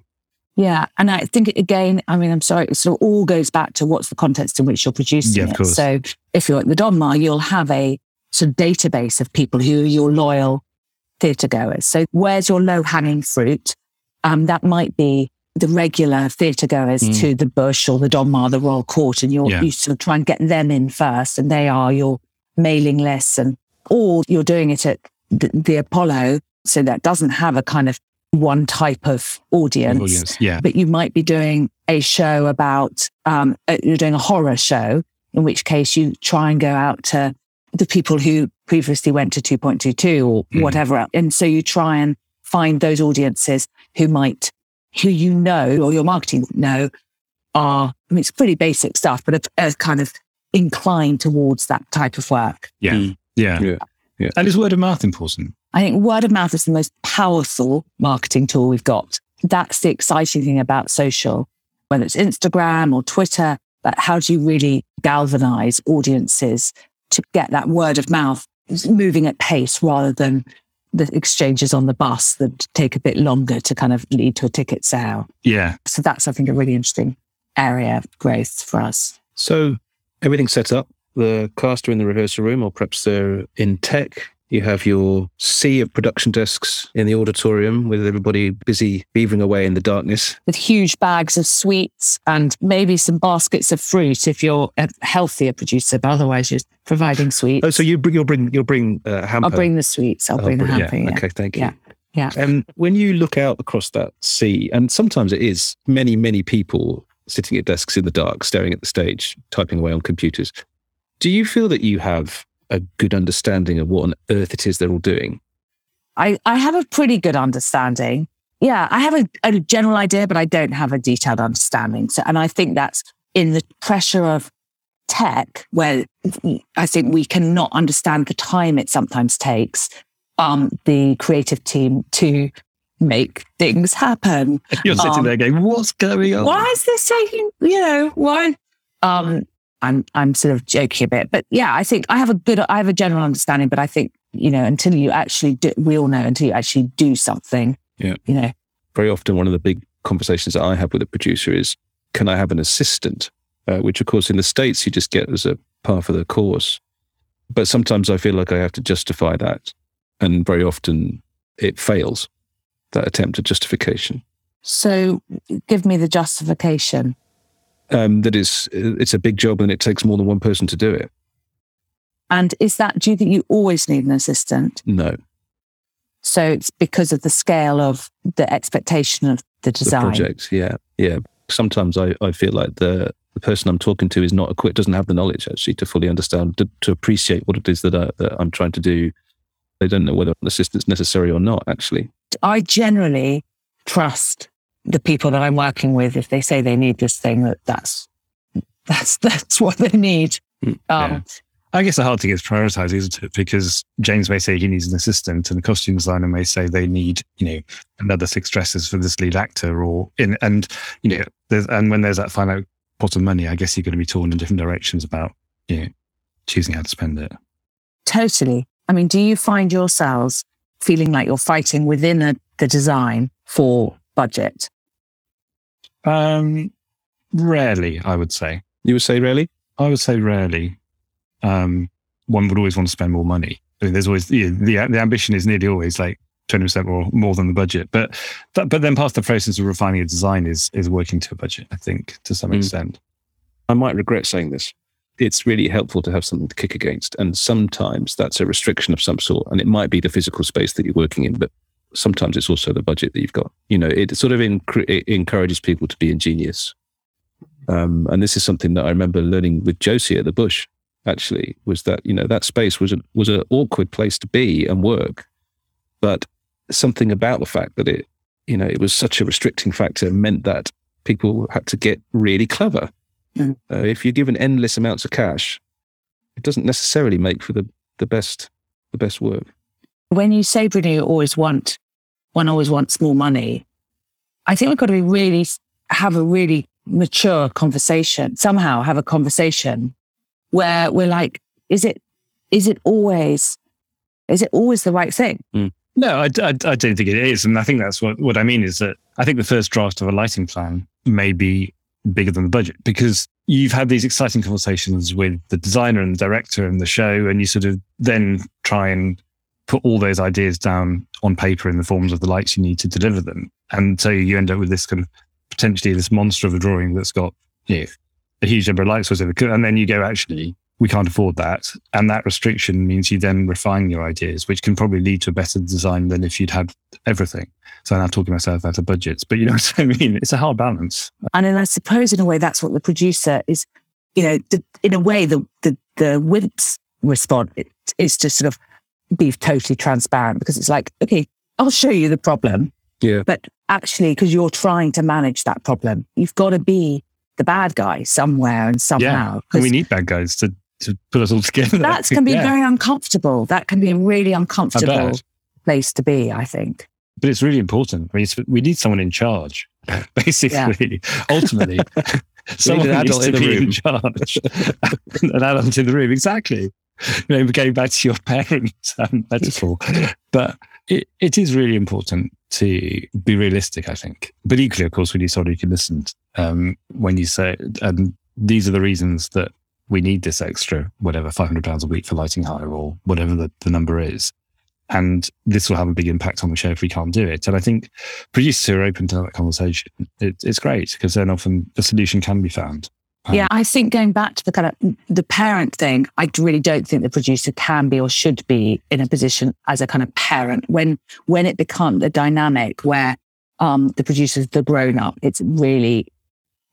Yeah. And I think again, I mean, I'm sorry, it sort of all goes back to what's the context in which you're producing yeah, of it. Course. So if you're at the Donmar, you'll have a sort of database of people who are your loyal theatre goers. So where's your low hanging fruit? Um, that might be the regular theatre goers mm. to the Bush or the Donmar, the Royal Court, and you're, yeah. you sort of try and get them in first, and they are your mailing lists, and or you're doing it at the, the Apollo, so that doesn't have a kind of one type of audience. audience yeah. But you might be doing a show about, um, uh, you're doing a horror show, in which case you try and go out to the people who previously went to 2.22 or mm. whatever. And so you try and find those audiences who might, who you know, or your marketing know are, I mean, it's pretty basic stuff, but are, are kind of inclined towards that type of work. Yeah. Mm. Yeah. yeah. Yeah. And is word of mouth important? I think word of mouth is the most powerful marketing tool we've got. That's the exciting thing about social, whether it's Instagram or Twitter, but how do you really galvanize audiences to get that word of mouth moving at pace rather than the exchanges on the bus that take a bit longer to kind of lead to a ticket sale. Yeah. So that's, I think, a really interesting area of growth for us. So everything's set up. The cast are in the rehearsal room, or perhaps they're in tech. You have your sea of production desks in the auditorium with everybody busy beavering away in the darkness. With huge bags of sweets and maybe some baskets of fruit if you're a healthier producer, but otherwise you're providing sweets. Oh, so you bring, you'll bring, you'll bring uh, a hamper. I'll bring the sweets. I'll oh, bring the hamper. Yeah. yeah. Okay, thank you. Yeah. Yeah. And when you look out across that sea, and sometimes it is many, many people sitting at desks in the dark, staring at the stage, typing away on computers. Do you feel that you have a good understanding of what on earth it is they're all doing? I, I have a pretty good understanding. Yeah, I have a, a general idea, but I don't have a detailed understanding. So, and I think that's in the pressure of tech, where I think we cannot understand the time it sometimes takes um, the creative team to make things happen. You're sitting um, there going, "What's going on? Why is this taking? You know, why?" Um, I'm I'm sort of joking a bit, but yeah, I think I have a good, I have a general understanding, but I think you know until you actually do, we all know until you actually do something. Yeah, you know. Very often, one of the big conversations that I have with a producer is, "Can I have an assistant?" Uh, which, of course, in the states you just get as a part of the course. But sometimes I feel like I have to justify that, and very often it fails. That attempt at justification. So, give me the justification um, that is it's a big job and it takes more than one person to do it. And is that do you think you always need an assistant? No. So it's because of the scale of the expectation of the design. The project, yeah, yeah. Sometimes I, I feel like the the person I'm talking to is not equipped, doesn't have the knowledge actually to fully understand, to, to appreciate what it is that, I, that I'm trying to do. They don't know whether an assistant's necessary or not. Actually, I generally trust the people that I'm working with, if they say they need this thing, that that's that's that's what they need. Hmm, um, yeah. I guess the hard thing is prioritize, isn't it? Because James may say he needs an assistant, and the costume designer may say they need, you know, another six dresses for this lead actor, or in and you know, there's and when there's that finite pot of money, I guess you're going to be torn in different directions about you know choosing how to spend it. Totally. I mean, do you find yourselves feeling like you're fighting within a, the design for budget? Um, rarely, I would say. You would say rarely? I would say rarely. Um, one would always want to spend more money. I mean, there's always the the ambition is nearly always like twenty percent more more than the budget. But but then part of the process of refining a design is is working to a budget. I think to some mm. extent. I might regret saying this. It's really helpful to have something to kick against, and sometimes that's a restriction of some sort, and it might be the physical space that you're working in. But sometimes it's also the budget that you've got. You know, it sort of it encourages people to be ingenious. Um, and this is something that I remember learning with Josie at the Bush. Actually, was that you know that space was a, was an awkward place to be and work, but something about the fact that it you know it was such a restricting factor meant that people had to get really clever. Mm. Uh, if you're given endless amounts of cash, it doesn't necessarily make for the the best the best work. When you say, Bruno, you always want one always wants more money. I think we've got to be really have a really mature conversation, somehow have a conversation where we're like, is it, is it always, is it always the right thing? Mm. No, I, I, I, don't think it is. And I think that's what, what I mean is that I think the first draft of a lighting plan may be bigger than the budget because you've had these exciting conversations with the designer and the director and the show, and you sort of then try and put all those ideas down on paper in the forms of the lights you need to deliver them. And so you end up with this kind of potentially this monster of a drawing that's got a huge number of lights, and then you go, actually, we can't afford that. And that restriction means you then refine your ideas, which can probably lead to a better design than if you'd had everything. So I'm now talking myself out of budgets, but you know what I mean? It's a hard balance. And then I suppose in a way, that's what the producer is, you know, the, in a way, the, the, the WIMP's response is to sort of be totally transparent because it's like, okay, I'll show you the problem. Yeah. But actually, because you're trying to manage that problem, you've got to be the bad guy somewhere and somehow. Yeah. we need bad guys to, to put us all together. That can be yeah. very uncomfortable. That can be a really uncomfortable place to be, I think. But it's really important. I mean, we need someone in charge, basically. Yeah. Ultimately, someone needs to in be room. in charge. an adult in the room, exactly. You know, going back to your parents um, metaphor, but it, it is really important to be realistic, I think. But equally, of course, we need someone who can listen um, when you say, and these are the reasons that we need this extra, whatever, £500 a week for lighting hire or whatever the, the number is. And this will have a big impact on the show if we can't do it. And I think producers who are open to that conversation, it, it's great because then often a solution can be found. Um, yeah, I think going back to the kind of the parent thing, I really don't think the producer can be or should be in a position as a kind of parent when when it becomes a dynamic where um, the producer's the grown up. It's really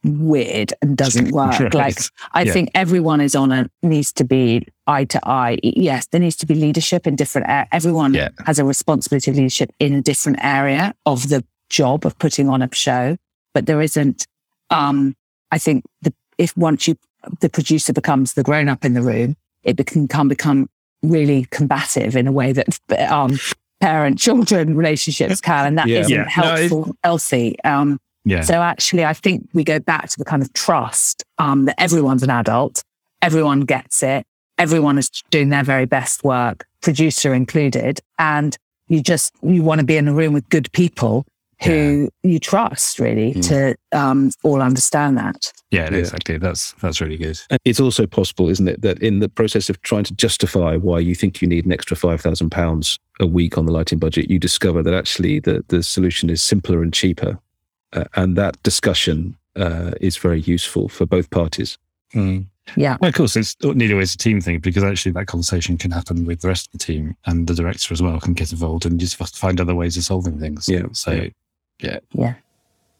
weird and doesn't work. Right. Like I yeah. think everyone is on a needs to be eye to eye. Yes, there needs to be leadership in different. everyone yeah. has a responsibility of leadership in a different area of the job of putting on a show, but there isn't. Um, I think the if once you the producer becomes the grown up in the room, it can become become really combative in a way that um, parent children relationships can, and that yeah. not yeah. helpful, no, healthy. Um, yeah. So actually, I think we go back to the kind of trust um, that everyone's an adult, everyone gets it, everyone is doing their very best work, producer included, and you just you want to be in a room with good people who yeah. you trust really mm. to um, all understand that. Yeah, yeah, exactly. That's that's really good. And it's also possible, isn't it, that in the process of trying to justify why you think you need an extra five thousand pounds a week on the lighting budget, you discover that actually the the solution is simpler and cheaper, uh, and that discussion uh, is very useful for both parties. Mm. Yeah. Well, of course, it's nearly always a team thing because actually that conversation can happen with the rest of the team and the director as well can get involved and just find other ways of solving things. Yeah. So yeah. Yeah.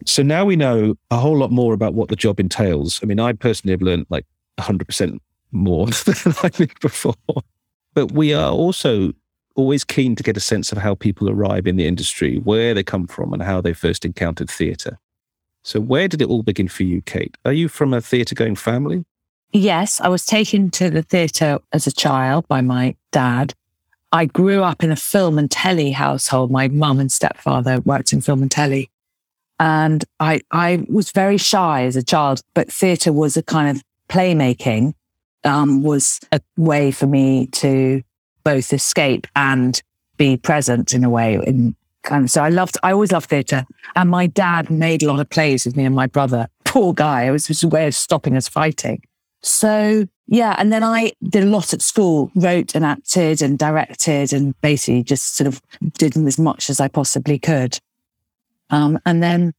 So now we know a whole lot more about what the job entails. I mean, I personally have learned like 100% more than I did before. But we are also always keen to get a sense of how people arrive in the industry, where they come from, and how they first encountered theatre. So, where did it all begin for you, Kate? Are you from a theatre going family? Yes, I was taken to the theatre as a child by my dad. I grew up in a film and telly household. My mum and stepfather worked in film and telly. And I, I was very shy as a child, but theatre was a kind of playmaking, um, was a way for me to both escape and be present in a way. In kind of, so I loved, I always loved theatre. And my dad made a lot of plays with me and my brother. Poor guy. It was just a way of stopping us fighting. So yeah. And then I did a lot at school, wrote and acted and directed and basically just sort of did as much as I possibly could. Um, and then,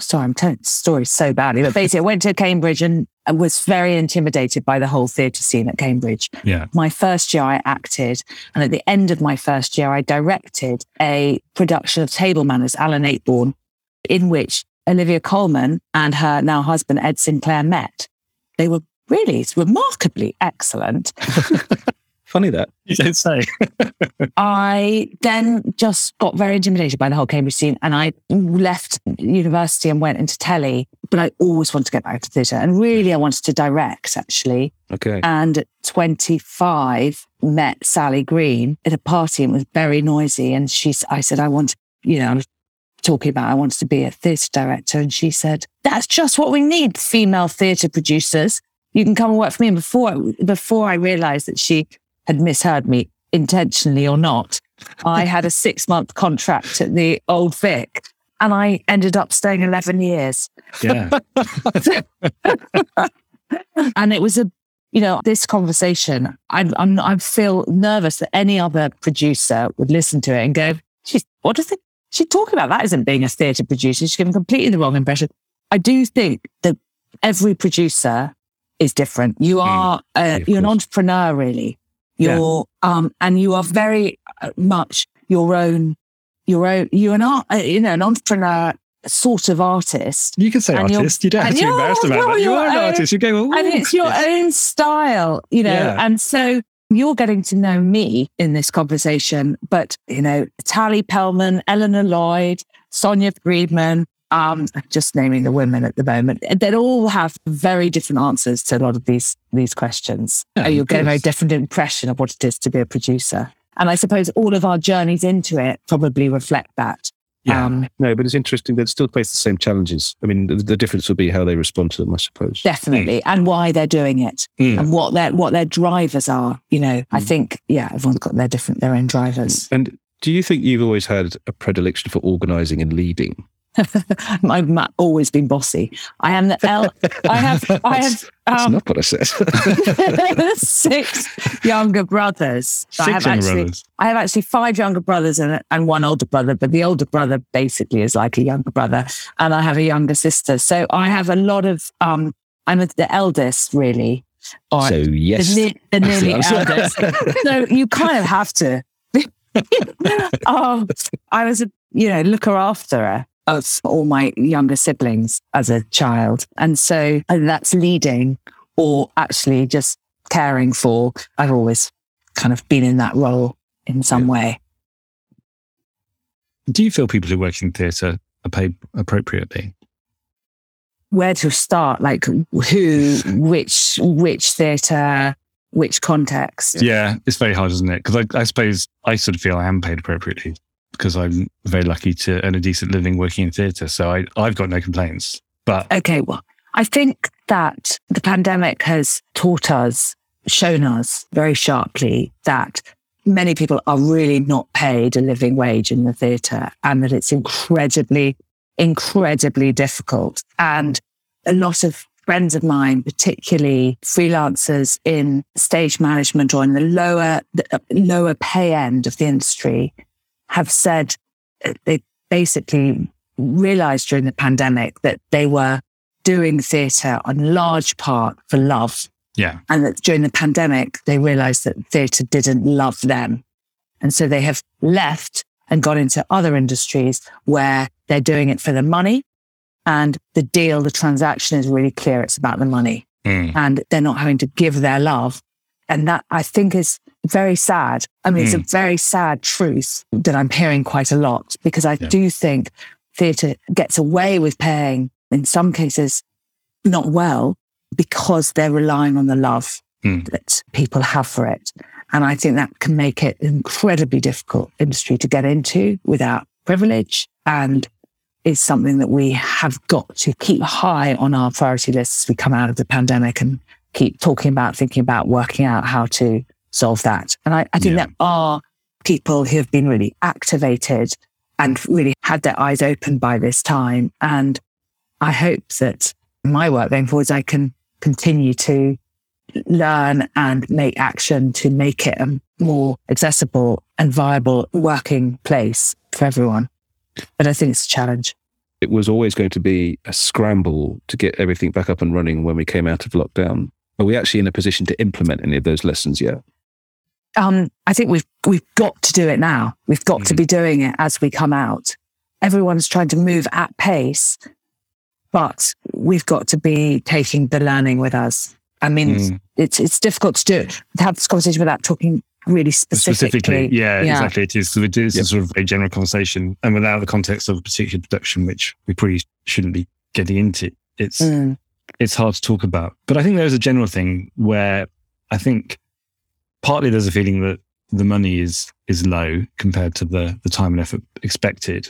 sorry, I'm telling the story so badly, but basically I went to Cambridge and I was very intimidated by the whole theatre scene at Cambridge. Yeah. My first year I acted. And at the end of my first year, I directed a production of Table Manners, Alan Ayckbourn, in which Olivia Colman and her now husband, Ed Sinclair, met. They were really it's remarkably excellent. Funny that. You don't say. I then just got very intimidated by the whole Cambridge scene and I left university and went into telly, but I always wanted to get back to theatre. And really, I wanted to direct actually. Okay. And at 25, met Sally Greene at a party and it was very noisy. And she, I said, I want, you know, talking about I wanted to be a theatre director. And she said, That's just what we need female theatre producers. You can come and work for me. And before, before I realized that she had misheard me intentionally or not, I had a six month contract at the Old Vic and I ended up staying 11 years. Yeah. and it was a, you know, this conversation, I, I'm, I feel nervous that any other producer would listen to it and go, she's, what does it, she talking about? That isn't being a theatre producer. She's giving completely the wrong impression. I do think that every producer is different. You Hmm. are, uh, you're an entrepreneur, really. You're, um, and you are very uh, much your own, your own, you're an art, uh, you know, an entrepreneur sort of artist. You can say And artist. You don't have to be embarrassed about that. You you're an own- artist. You go, well, and it's your own style, you know. Yeah. And so you're getting to know me in this conversation, but you know, Tali Pelman, Eleanor Lloyd, Sonia Friedman, um, just naming the women at the moment, they all have very different answers to a lot of these these questions. Yeah, You'll get a very different impression of what it is to be a producer. And I suppose all of our journeys into it probably reflect that. Yeah. Um, No, but it's interesting. They still face the same challenges. I mean, the, the difference would be how they respond to them, I suppose. definitely, and why they're doing it. Mm. and what their what their drivers are. You know, I think yeah, everyone's got their different their own drivers. And do you think you've always had a predilection for organising and leading? I've always been bossy. I am the L. I have I have That's um, not what I said. six younger brothers. I Six have younger actually brothers. I have actually five younger brothers and and one older brother, but the older brother basically is like a younger brother, and I have a younger sister. So I have a lot of um. I'm the eldest, really. Or so yes, the, the nearly eldest. so you kind of have to. um, I was, a, you know, looker after of all my younger siblings as a child, and so and that's leading or actually just caring for. I've always kind of been in that role in some way. Do you feel people who work in theatre are paid appropriately? Where to start? Like who, which, which theatre, which context? Yeah, it's very hard, isn't it? Because I, I suppose I sort of feel I am paid appropriately because I'm very lucky to earn a decent living working in theatre. So I, I've got no complaints. But Okay, well, I think that the pandemic has taught us, shown us very sharply that many people are really not paid a living wage in the theatre and that it's incredibly, incredibly difficult. And a lot of friends of mine, particularly freelancers in stage management or in the lower, the uh, lower pay end of the industry, have said uh, they basically realized during the pandemic that they were doing theatre on large part for love. yeah, And that during the pandemic, they realized that theatre didn't love them. And so they have left and gone into other industries where they're doing it for the money. And the deal, the transaction is really clear. It's about the money Mm. and they're not having to give their love. And that I think is very sad. I mean, it's a very sad truth that I'm hearing quite a lot because I Yeah. do think theatre gets away with paying, in some cases, not well because they're relying on the love Mm. that people have for it. And I think that can make it an incredibly difficult industry to get into without privilege and is something that we have got to keep high on our priority lists as we come out of the pandemic and keep talking about, thinking about working out how to solve that. And I, I think Yeah. there are people who have been really activated and really had their eyes open by this time. And I hope that my work going forwards, I can continue to learn and make action to make it a more accessible and viable working place for everyone. But I think it's a challenge. it was always going to be a scramble to get everything back up and running when we came out of lockdown. Are we actually in a position to implement any of those lessons yet? Um, I think we've we've got to do it now. We've got to Mhm. be doing it as we come out. Everyone's trying to move at pace, but we've got to be taking the learning with us. I mean, Mm. it's it's difficult to do it, to have this conversation without talking really specifically. specifically, yeah, Yeah. exactly. It is. So it is Yep. a sort of a general conversation, and without the context of a particular production, which we probably shouldn't be getting into. It's Mm, it's hard to talk about. But I think there's a general thing where I think partly there's a feeling that the money is is low compared to the the time and effort expected.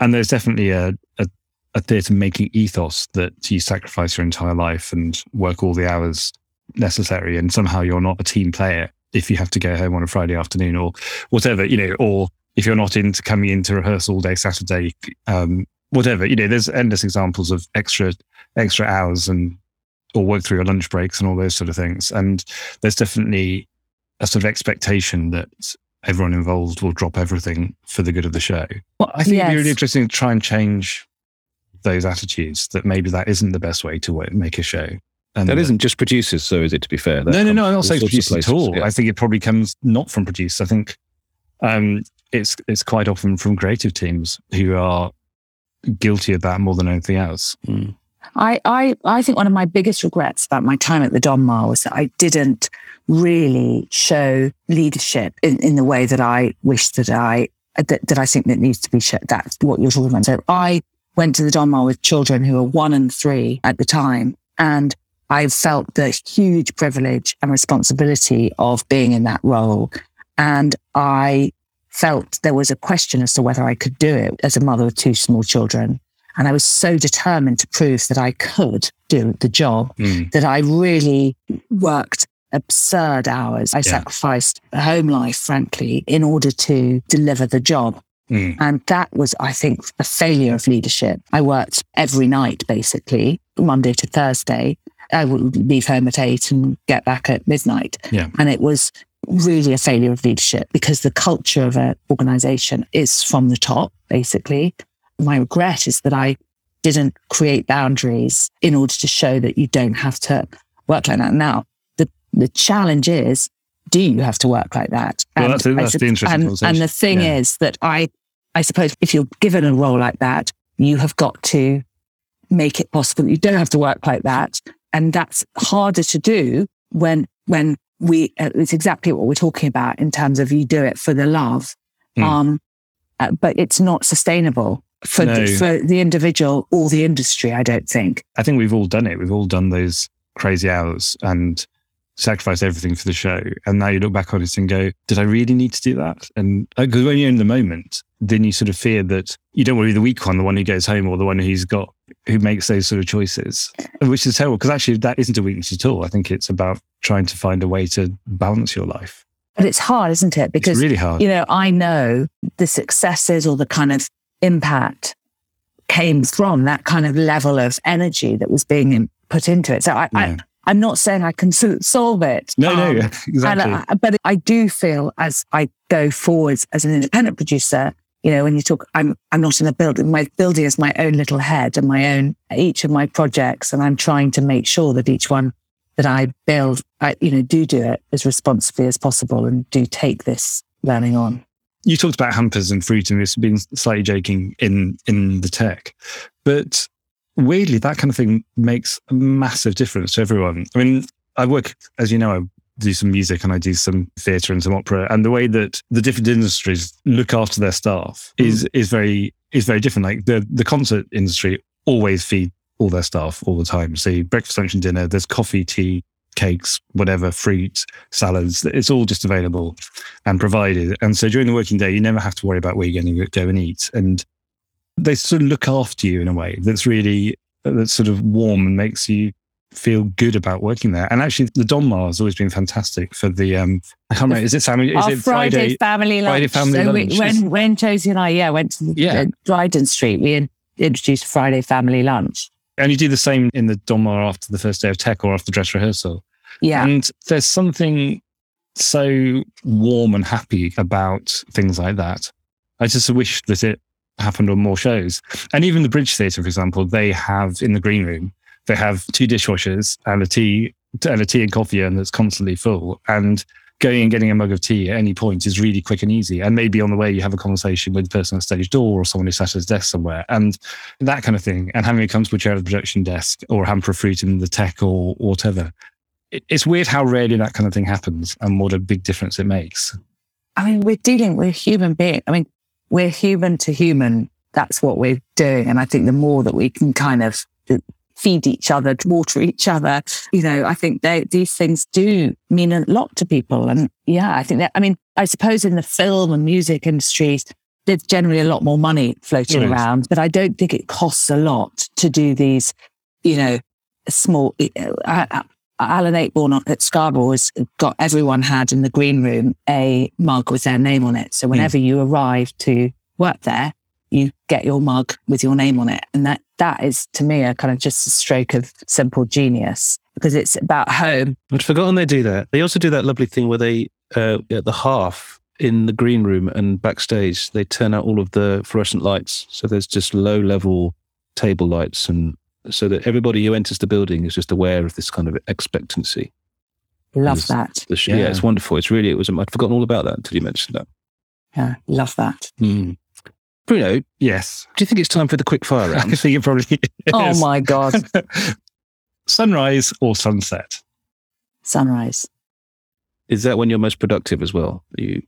And there's definitely a, a, a theatre making ethos that you sacrifice your entire life and work all the hours necessary. And somehow you're not a team player if you have to go home on a Friday afternoon or whatever, you know, or if you're not into coming into rehearsal all day Saturday, um, whatever, you know, there's endless examples of extra extra hours and or work through your lunch breaks and all those sort of things. And there's definitely a sort of expectation that everyone involved will drop everything for the good of the show. Well, I think yes. it'd be really interesting to try and change those attitudes that maybe that isn't the best way to make a show. And that isn't just producers, so is it to be fair? That no, no, no, I'm not saying producers at all. Yeah. I think it probably comes not from producers. I think um, it's it's quite often from creative teams who are guilty of that more than anything else. Mm. I, I, I think one of my biggest regrets about my time at the Donmar was that I didn't really show leadership in, in the way that I wish that I that, that I think that needs to be shown. That's what you're talking about. So I went to the Donmar with children who were one and three at the time, and I felt the huge privilege and responsibility of being in that role. And I felt there was a question as to whether I could do it as a mother of two small children. And I was so determined to prove that I could do the job mm. that I really worked absurd hours. I yeah. sacrificed home life, frankly, in order to deliver the job. Mm. And that was, I think, a failure of leadership. I worked every night, basically, Monday to Thursday. I would leave home at eight and get back at midnight. Yeah. And it was really a failure of leadership because the culture of an organization is from the top, basically. My regret is that I didn't create boundaries in order to show that you don't have to work like that. Now, the, the challenge is, do you have to work like that? Well, and that's, that's the interesting and, and the thing yeah. is that I, I suppose if you're given a role like that, you have got to make it possible. That you don't have to work like that. And that's harder to do when, when we, uh, it's exactly what we're talking about in terms of you do it for the love. Mm. Um, uh, but it's not sustainable for, no. the, for the individual or the industry, I don't think. I think we've all done it. We've all done those crazy hours and sacrificed everything for the show. And now you look back on it and go, did I really need to do that? And because uh, when you're in the moment, then you sort of fear that you don't want to be the weak one, the one who goes home or the one who's got who makes those sort of choices, which is terrible because actually that isn't a weakness at all. I think it's about trying to find a way to balance your life. But it's hard, isn't it? Because it's really hard. You know, I know the successes or the kind of impact came from that kind of level of energy that was being put into it. So I, yeah. I am not saying I can solve it. No, um, no, exactly. I, but I do feel as I go forwards as an independent producer, you know, when you talk, I'm, I'm not in a building. My building is my own little head and my own, each of my projects. And I'm trying to make sure that each one that I build, I, you know, do do it as responsibly as possible and do take this learning on. You talked about hampers and fruit and this being slightly joking in, in the tech, but weirdly, that kind of thing makes a massive difference to everyone. I mean, I work, as you know, I do some music and I do some theatre and some opera. And the way that the different industries look after their staff mm. is is very is very different. Like the the concert industry always feed all their staff all the time. So breakfast, lunch, and dinner. There's coffee, tea, cakes, whatever, fruit, salads. It's all just available and provided. And so during the working day, you never have to worry about where you're going to go and eat. And they sort of look after you in a way that's really that's sort of warm and makes you feel good about working there. And actually, the Donmar has always been fantastic for the. Um, I can't remember. Is it family? Is Our it Friday, Friday family lunch? Friday family so lunch. We, when when Josie and I yeah went to the, yeah. Dryden Street, we introduced Friday family lunch. And you do the same in the Donmar after the first day of tech or after dress rehearsal. Yeah. And there's something so warm and happy about things like that. I just wish that it happened on more shows. And even the Bridge Theatre, for example, they have in the green room they have two dishwashers and a tea and a tea and coffee urn that's constantly full. And going and getting a mug of tea at any point is really quick and easy. And maybe on the way you have a conversation with the person at stage door or someone who sat at his desk somewhere and that kind of thing. And having a comfortable chair at the production desk or a hamper of fruit in the tech or, or whatever. It's weird how rarely that kind of thing happens and what a big difference it makes. I mean, we're dealing with human being. I mean, we're human to human. That's what we're doing. And I think the more that we can kind of feed each other, water each other. You know, I think they, these things do mean a lot to people. And yeah, I think that, I mean, I suppose in the film and music industries, there's generally a lot more money floating around, but I don't think it costs a lot to do these, you know, small. Uh, Alan Ayckbourn at Scarborough has got everyone had in the green room a mug with their name on it. So whenever you arrive to work there, you get your mug with your name on it. And that, that is to me a kind of just a stroke of simple genius because it's about home. I'd forgotten they do that. They also do that lovely thing where they, uh, at the half in the green room and backstage, they turn out all of the fluorescent lights. So there's just low level table lights and so that everybody who enters the building is just aware of this kind of expectancy. Love Yes. that. The sh- yeah. Yeah. it's wonderful. It's really, it was, I'd forgotten all about that until you mentioned that. Yeah, love that. Mm. Bruno, do Yes. Do you think it's time for the quick fire round? I round? think it probably is. Oh my God. Sunrise or sunset? Sunrise. is that when you're most productive as well? You,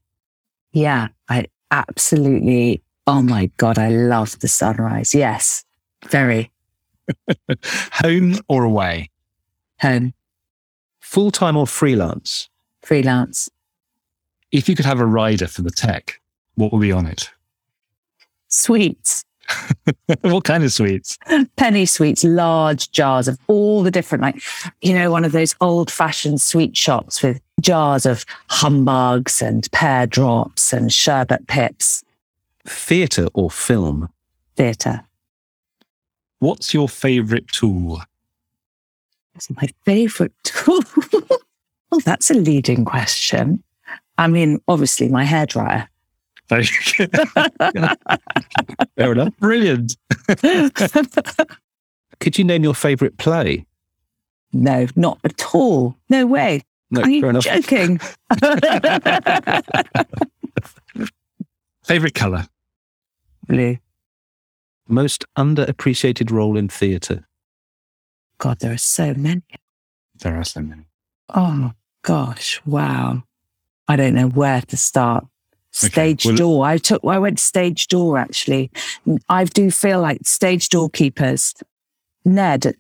Yeah, I absolutely. Oh my God, I love the sunrise. Yes, very Home or away? home, full time or freelance? freelance, If you could have a rider for the tech, what would be on it? Sweets, what kind of sweets? penny sweets, large jars of all the different, like, you know, one of those old fashioned sweet shops with jars of humbugs and pear drops and sherbet pips, Theatre or film? theatre. What's your favorite tool? It's my favorite tool. well, that's a leading question. I mean, obviously, my hairdryer. Very Fair enough. Brilliant. Could you name your favourite play? no, not at all. No way. No, Are you enough. joking? Favorite color? Blue. Most underappreciated role in theatre? God, there are so many. There are so many. Oh gosh, wow. I don't know where to start. Okay, Stage well- door. I took. I went to stage door actually. I do feel like stage door keepers. Ned at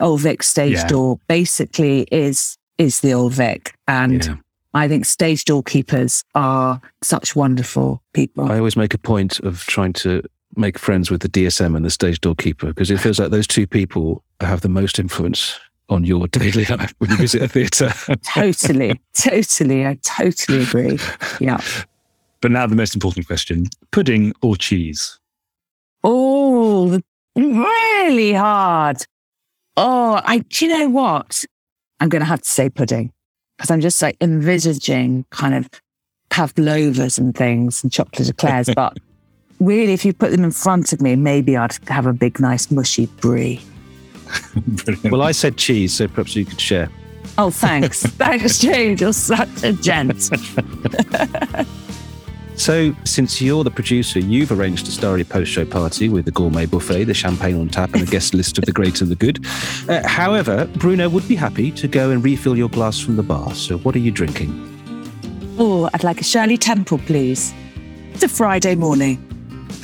Old Vic stage Yeah. door basically is is the Old Vic, and Yeah. I think stage door keepers are such wonderful people. I always make a point of trying to make friends with the DSM and the stage doorkeeper because it feels like those two people have the most influence on your daily life when you visit a theatre. totally, totally. I totally agree. Yeah. But now the most important question pudding or cheese? Oh, really hard. Oh, I, do you know what? I'm going to have to say pudding because I'm just like envisaging kind of pavlovas and things and chocolate eclairs. but really, if you put them in front of me, maybe I'd have a big, nice, mushy brie. Well, I said cheese, so perhaps you could share. Oh, thanks. thanks, James. You're such a gent. So, since you're the producer, you've arranged a starry post show party with the gourmet buffet, the champagne on tap, and a guest list of the great and the good. Uh, however, Bruno would be happy to go and refill your glass from the bar. So, what are you drinking? Oh, I'd like a Shirley Temple, please. It's a Friday morning.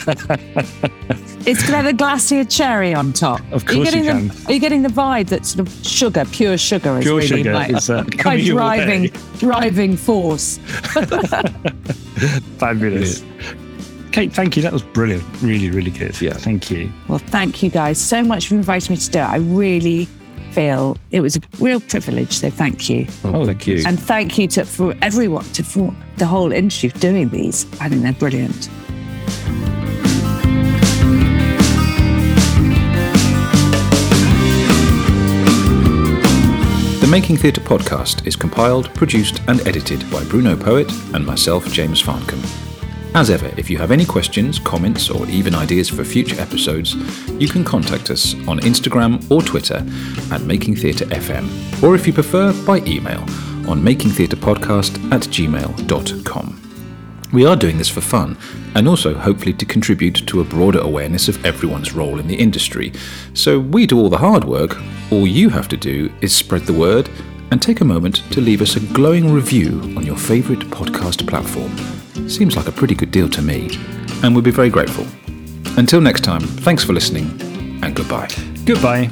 it's going to have a glacier cherry on top. Of Are you course you can. The, are you getting the vibe that sort of sugar, pure sugar, is Pure really sugar my, is, uh, driving driving force? Fabulous. Kate, thank you. That was brilliant. Really, really good. Yeah. Thank you. Well, thank you guys so much for inviting me to do it. I really feel it was a real privilege. So thank you, Oh, oh thank you. and thank you to for everyone to for the whole industry for doing these. I think they're brilliant. Making Theatre podcast is compiled, produced, and edited by Bruno Poet and myself, James Farncombe. As ever, if you have any questions, comments, or even ideas for future episodes, you can contact us on Instagram or Twitter at Making Theatre FM, or if you prefer, by email on makingtheatrepodcast at gmail.com. We are doing this for fun and also hopefully to contribute to a broader awareness of everyone's role in the industry. So we do all the hard work, all you have to do is spread the word and take a moment to leave us a glowing review on your favourite podcast platform. Seems like a pretty good deal to me, and we'd be very grateful. Until next time, thanks for listening and goodbye. Goodbye.